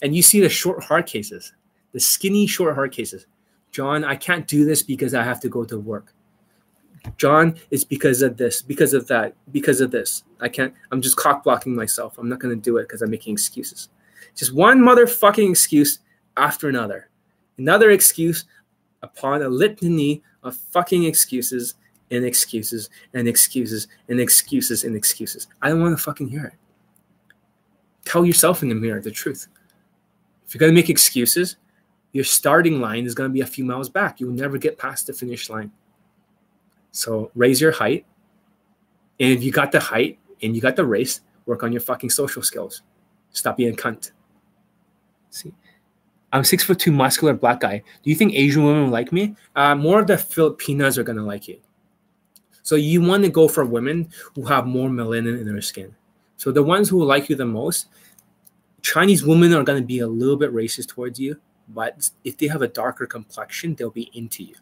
And you see the short, hard cases, the skinny, short, hard cases. John, I can't do this because I have to go to work. John, it's because of this, because of that, because of this. I can't, I'm just cock blocking myself. I'm not going to do it because I'm making excuses. Just one motherfucking excuse after another. Another excuse upon a litany of fucking excuses and excuses and excuses and excuses and excuses. I don't want to fucking hear it. Tell yourself in the mirror the truth. If you're going to make excuses, your starting line is going to be a few miles back. You'll never get past the finish line. So raise your height. And if you got the height and you got the race, work on your fucking social skills. Stop being a cunt. See, I'm six foot two, muscular black guy. Do you think Asian women like me? Uh, more of the Filipinas are gonna like you. So you want to go for women who have more melanin in their skin. So the ones who like you the most, Chinese women are gonna be a little bit racist towards you, but if they have a darker complexion, they'll be into you.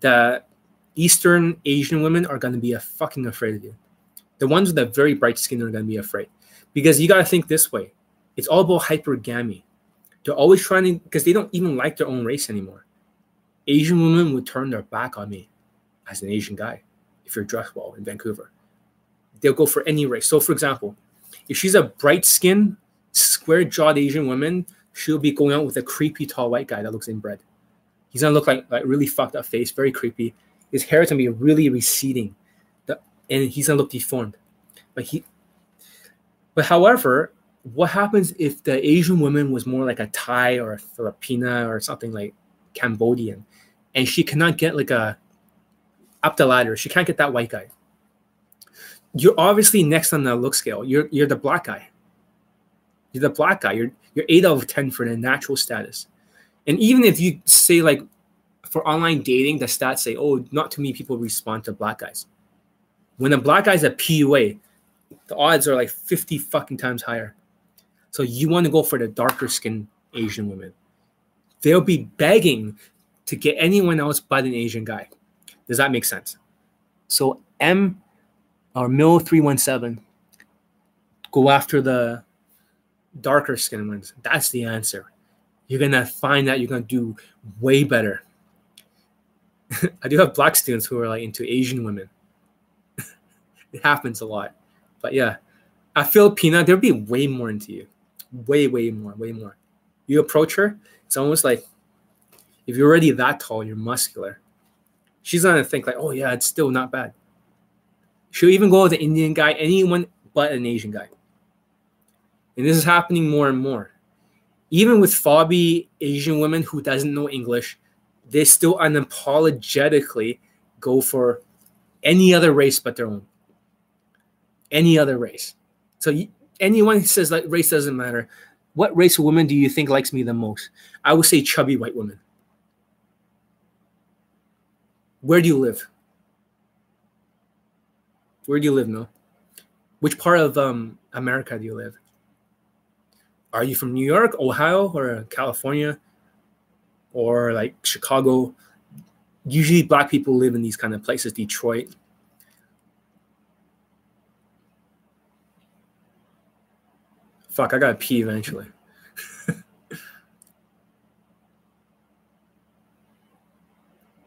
The Eastern Asian women are going to be a fucking afraid of you. The ones with a very bright skin are going to be afraid because you got to think this way. It's all about hypergamy. They're always trying to because they don't even like their own race anymore. Asian women would turn their back on me as an Asian guy if you're dressed well in Vancouver. They'll go for any race. So, for example, if she's a bright skinned, square jawed Asian woman, she'll be going out with a creepy tall white guy that looks inbred. He's gonna look like like really fucked up face, very creepy his hair is gonna be really receding, and he's gonna look deformed. But he, but however, what happens if the Asian woman was more like a Thai or a Filipina or something like Cambodian, and she cannot get like a up the ladder, she can't get that white guy. You're obviously next on the look scale. You're you're the black guy. You're the black guy. You're you're eight out of ten for the natural status. And even if you say like for online dating, the stats say, oh, not too many people respond to black guys. When a black guy's a PUA, the odds are like 50 fucking times higher. So you want to go for the darker skinned Asian women. They'll be begging to get anyone else but an Asian guy. Does that make sense? So M or Mill 317 go after the darker skinned ones. That's the answer. You're gonna find that you're gonna do way better I do have black students who are like into Asian women. it happens a lot. But yeah, a Filipina, they'll be way more into you. Way, way more, way more. You approach her, it's almost like if you're already that tall, you're muscular. She's gonna think like, oh yeah, it's still not bad. She'll even go with an Indian guy, anyone but an Asian guy. And this is happening more and more. Even with fobby Asian women who doesn't know English, they still unapologetically go for any other race but their own. Any other race. So anyone who says like race doesn't matter, what race of women do you think likes me the most? I would say chubby white women. Where do you live? Where do you live, No. Which part of um, America do you live? Are you from New York, Ohio, or California? or like Chicago. Usually, black people live in these kind of places. Detroit. Fuck, I gotta pee eventually.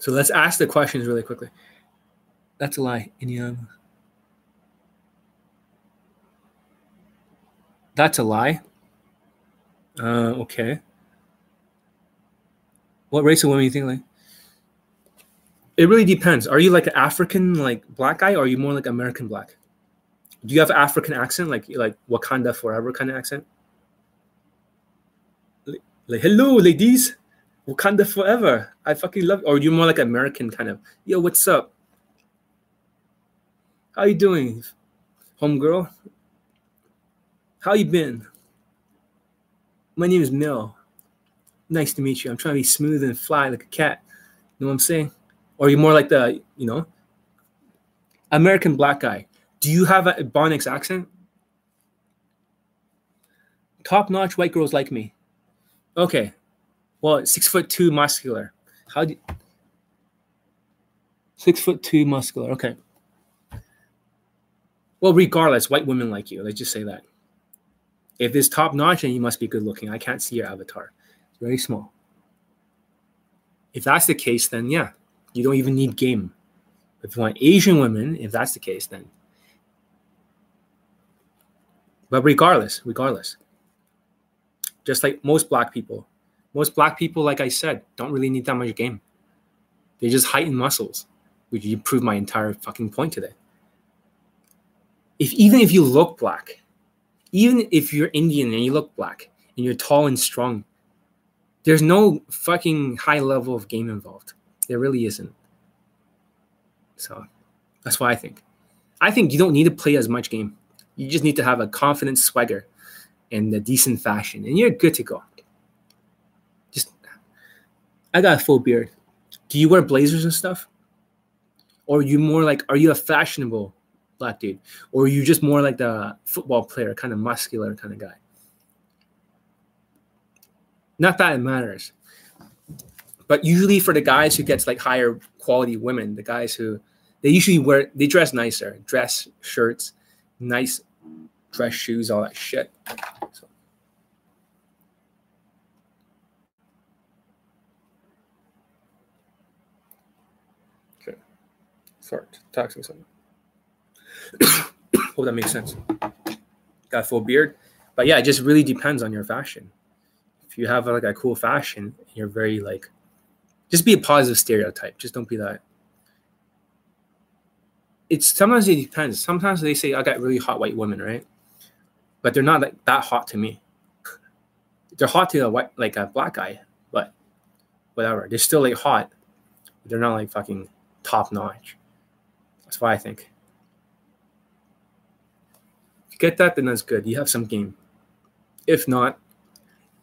So let's ask the questions really quickly. That's a lie. Any That's a lie. Uh, okay. What race of women you think like? It really depends. Are you like an African like black guy or are you more like American black? Do you have African accent like like Wakanda forever kind of accent? Like, hello, ladies. Wakanda forever. I fucking love Or you're more like American kind of, yo, what's up? How you doing, homegirl? How you been? My name is Mel. Nice to meet you. I'm trying to be smooth and fly like a cat. You know what I'm saying? Or you're more like the, you know, American black guy. Do you have a Ebonics accent? Top notch white girls like me. Okay. Well, six foot two muscular. How do you... six foot two muscular? Okay. Well, regardless, white women like you. Let's just say that. If it's top notch, then you must be good looking. I can't see your avatar. It's very small. If that's the case, then yeah, you don't even need game. If you want Asian women, if that's the case, then. But regardless, regardless, just like most black people, most black people, like I said, don't really need that much game. They just heighten muscles, which you prove my entire fucking point today. If even if you look black, even if you're Indian and you look black and you're tall and strong, there's no fucking high level of game involved. There really isn't. So that's why I think. I think you don't need to play as much game. You just need to have a confident swagger and a decent fashion, and you're good to go. I got a full beard. Do you wear blazers and stuff? Or are you more like, are you a fashionable black dude? Or are you just more like the football player, kind of muscular kind of guy? Not that it matters. But usually for the guys who gets like higher quality women, the guys who they usually wear they dress nicer, dress shirts, nice dress shoes, all that shit. So. Sorry, taxing something. Hope that makes sense. Got full beard. But yeah, it just really depends on your fashion. If you have like a cool fashion, you're very like just be a positive stereotype. Just don't be that. It's sometimes it depends. Sometimes they say I got really hot white women, right? But they're not like that hot to me. they're hot to a white like a black guy, but whatever. They're still like hot. They're not like fucking top notch. That's why I think. If you get that, then that's good. You have some game. If not,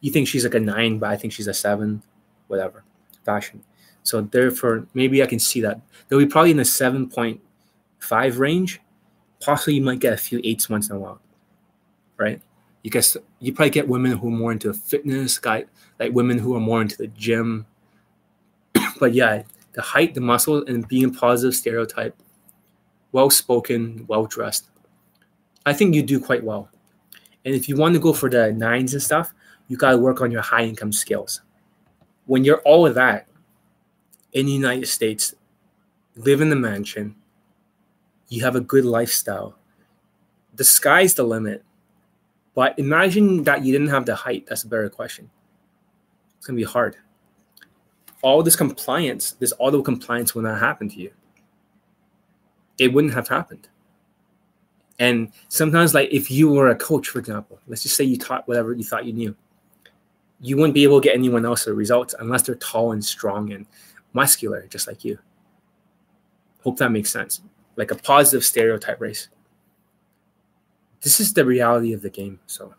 you think she's like a nine, but I think she's a seven, whatever fashion. So therefore, maybe I can see that they'll be probably in the 7.5 range. Possibly you might get a few eights once in a while, right? You guess you probably get women who are more into fitness, guy like women who are more into the gym. but yeah, the height, the muscle, and being a positive stereotype, well spoken, well dressed. I think you do quite well. And if you want to go for the nines and stuff, you got to work on your high income skills when you're all of that in the United States, live in the mansion, you have a good lifestyle, the sky's the limit. But imagine that you didn't have the height. That's a better question. It's gonna be hard. All this compliance, this auto compliance will not happen to you. It wouldn't have happened. And sometimes, like if you were a coach, for example, let's just say you taught whatever you thought you knew you wouldn't be able to get anyone else the results unless they're tall and strong and muscular, just like you. Hope that makes sense. Like a positive stereotype race. This is the reality of the game. So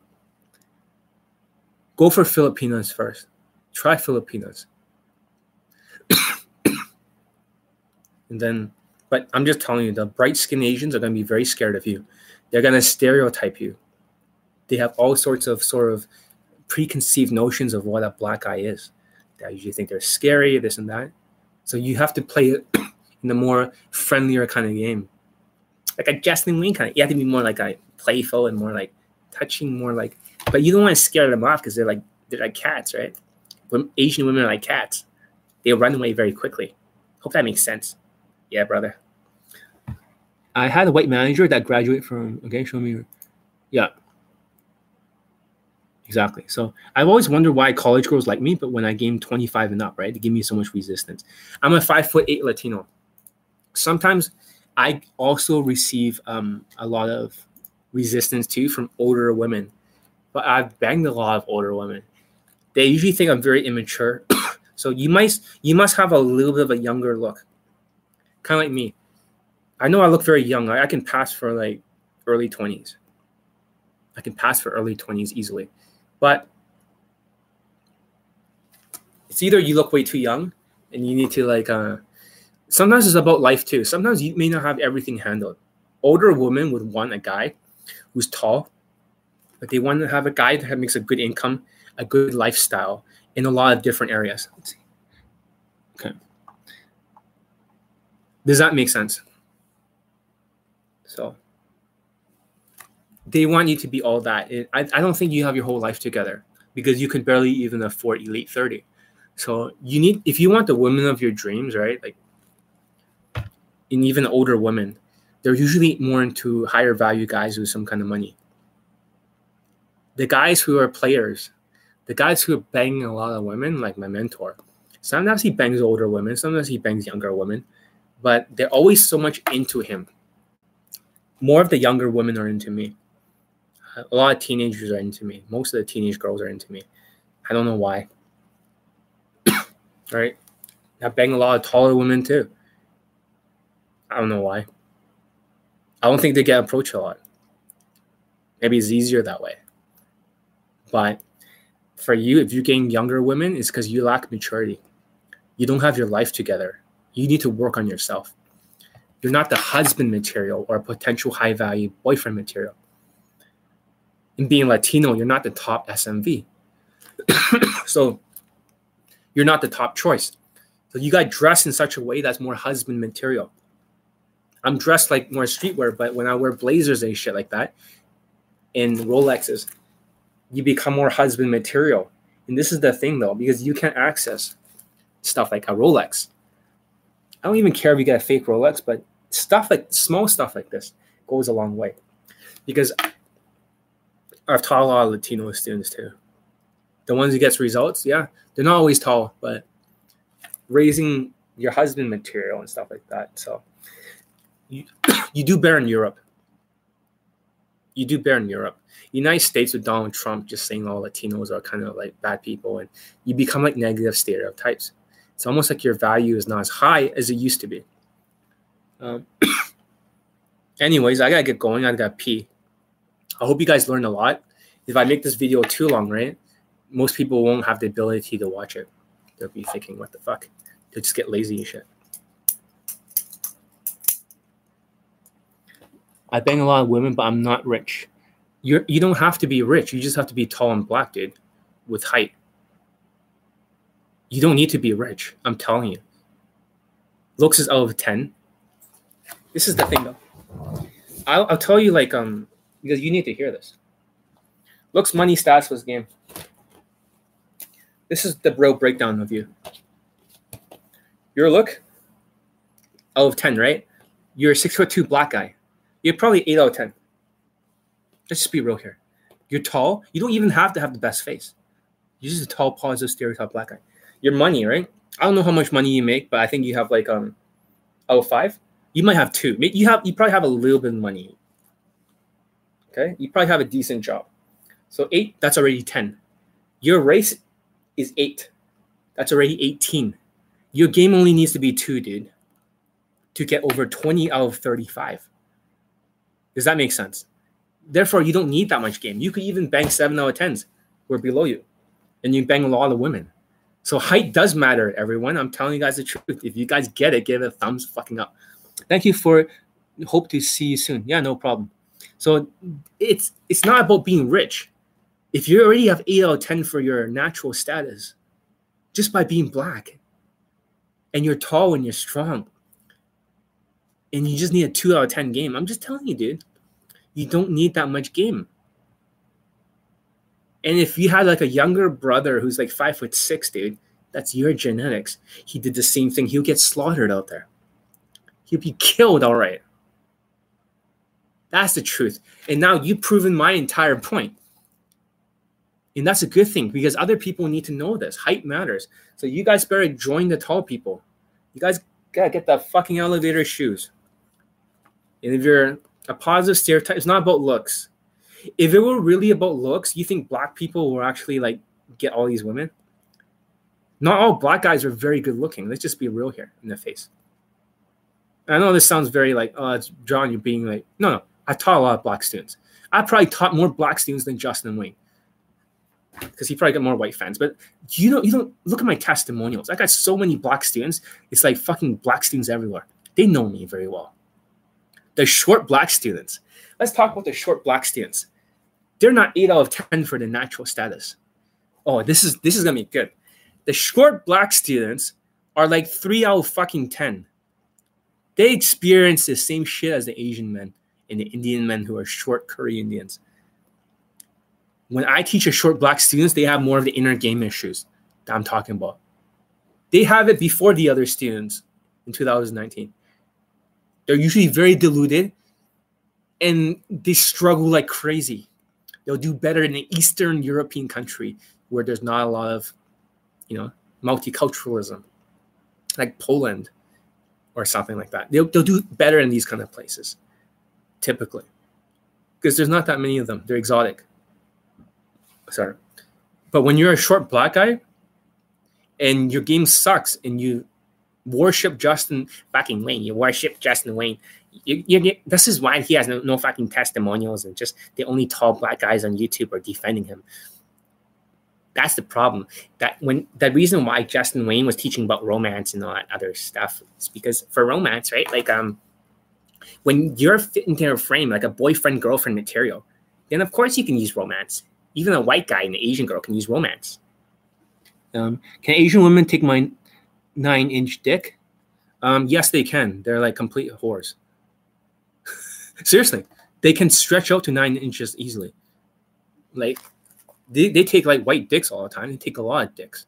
go for Filipinos first. Try Filipinos. and then, but I'm just telling you, the bright skinned Asians are going to be very scared of you. They're going to stereotype you. They have all sorts of sort of preconceived notions of what a black guy is. They usually think they're scary, this and that. So you have to play it in a more friendlier kind of game. Like a Justin Wayne kind of, you have to be more like a playful and more like touching, more like, but you don't want to scare them off because they're like, they're like cats, right? When Asian women are like cats, they run away very quickly. Hope that makes sense. Yeah, brother. I had a white manager that graduated from, okay, show me. Yeah, Exactly. So I've always wondered why college girls like me, but when I gain 25 and up, right, they give me so much resistance. I'm a five foot eight Latino. Sometimes I also receive um, a lot of resistance too from older women, but I've banged a lot of older women. they usually think I'm very immature. so you might you must have a little bit of a younger look, kind of like me. I know I look very young. I, I can pass for like early twenties. I can pass for early twenties easily, but it's either you look way too young and you need to like. Uh, sometimes it's about life too. Sometimes you may not have everything handled. Older women would want a guy who's tall, but they want to have a guy that makes a good income, a good lifestyle in a lot of different areas. Okay. Does that make sense? So they want you to be all that. I, I don't think you have your whole life together because you can barely even afford elite 30. So you need if you want the women of your dreams, right? Like in even older women, they're usually more into higher value guys with some kind of money. The guys who are players, the guys who are banging a lot of women, like my mentor, sometimes he bangs older women, sometimes he bangs younger women, but they're always so much into him. More of the younger women are into me. A lot of teenagers are into me. Most of the teenage girls are into me. I don't know why. right? I bang a lot of taller women too. I don't know why. I don't think they get approached a lot. Maybe it's easier that way. But for you, if you're getting younger women, it's because you lack maturity. You don't have your life together. You need to work on yourself. You're not the husband material or potential high value boyfriend material. In being Latino, you're not the top SMV. so you're not the top choice. So you got dressed in such a way that's more husband material. I'm dressed like more streetwear, but when I wear blazers and shit like that, and Rolexes, you become more husband material. And this is the thing though, because you can't access stuff like a Rolex. I don't even care if you get a fake Rolex, but stuff like small stuff like this goes a long way. Because I've taught a lot of Latino students too. The ones who gets results, yeah, they're not always tall, but raising your husband material and stuff like that. So you, you do better in Europe. You do better in Europe. United States with Donald Trump just saying all Latinos are kind of like bad people, and you become like negative stereotypes. It's almost like your value is not as high as it used to be. Um, anyways, I gotta get going. I gotta pee. I hope you guys learned a lot. If I make this video too long, right, most people won't have the ability to watch it. They'll be thinking, "What the fuck?" They'll just get lazy and shit. I bang a lot of women, but I'm not rich. You're you don't have to be rich. You just have to be tall and black, dude, with height. You don't need to be rich. I'm telling you. Looks is out of ten. This is the thing, though. I'll, I'll tell you, like, um, because you need to hear this. Looks, money, stats was game. This is the bro breakdown of you. Your look, out of ten, right? You're a six foot two black guy. You're probably eight out of ten. Let's just be real here. You're tall. You don't even have to have the best face. You're just a tall, positive, stereotype black guy. Your money, right? I don't know how much money you make, but I think you have like um, out of five. You might have two. You have you probably have a little bit of money. Okay, you probably have a decent job. So eight, that's already ten. Your race is eight. That's already eighteen. Your game only needs to be two, dude, to get over twenty out of thirty-five. Does that make sense? Therefore, you don't need that much game. You could even bang seven out of tens who are below you, and you bang a lot of women. So height does matter, everyone. I'm telling you guys the truth. If you guys get it, give it a thumbs fucking up. Thank you for. Hope to see you soon. Yeah, no problem. So it's it's not about being rich. If you already have eight out of ten for your natural status, just by being black, and you're tall and you're strong, and you just need a two out of 10 game. I'm just telling you, dude, you don't need that much game. And if you had like a younger brother who's like five foot six, dude, that's your genetics. He did the same thing. He'll get slaughtered out there. He'll be killed, all right. That's the truth. And now you've proven my entire point. And that's a good thing because other people need to know this. Height matters. So you guys better join the tall people. You guys gotta get that fucking elevator shoes. And if you're a positive stereotype, it's not about looks. If it were really about looks, you think black people will actually like get all these women. Not all black guys are very good looking. Let's just be real here in the face. I know this sounds very like, oh, it's John, you're being like, no, no. I taught a lot of black students. I probably taught more black students than Justin Wayne because he probably got more white fans. But you don't, you don't look at my testimonials. I got so many black students. It's like fucking black students everywhere. They know me very well. The short black students. Let's talk about the short black students. They're not eight out of ten for the natural status. Oh, this is this is gonna be good. The short black students are like three out of fucking ten. They experience the same shit as the Asian men and the Indian men who are short curry Indians. When I teach a short black students, they have more of the inner game issues that I'm talking about. They have it before the other students in 2019. They're usually very deluded and they struggle like crazy. They'll do better in an Eastern European country where there's not a lot of, you know, multiculturalism, like Poland or something like that. They'll, they'll do better in these kind of places, typically, because there's not that many of them. They're exotic. Sorry. But when you're a short black guy and your game sucks and you worship Justin fucking Wayne, you worship Justin Wayne, you, you, this is why he has no, no fucking testimonials and just the only tall black guys on YouTube are defending him that's the problem. That when the reason why Justin Wayne was teaching about romance and all that other stuff is because for romance, right? Like um, when you're fit into a frame like a boyfriend girlfriend material, then of course you can use romance. Even a white guy and an Asian girl can use romance. Um, can Asian women take my nine inch dick? Um, yes, they can. They're like complete whores. Seriously, they can stretch out to nine inches easily. Like they, they take like white dicks all the time. They take a lot of dicks.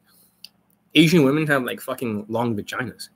Asian women have like fucking long vaginas.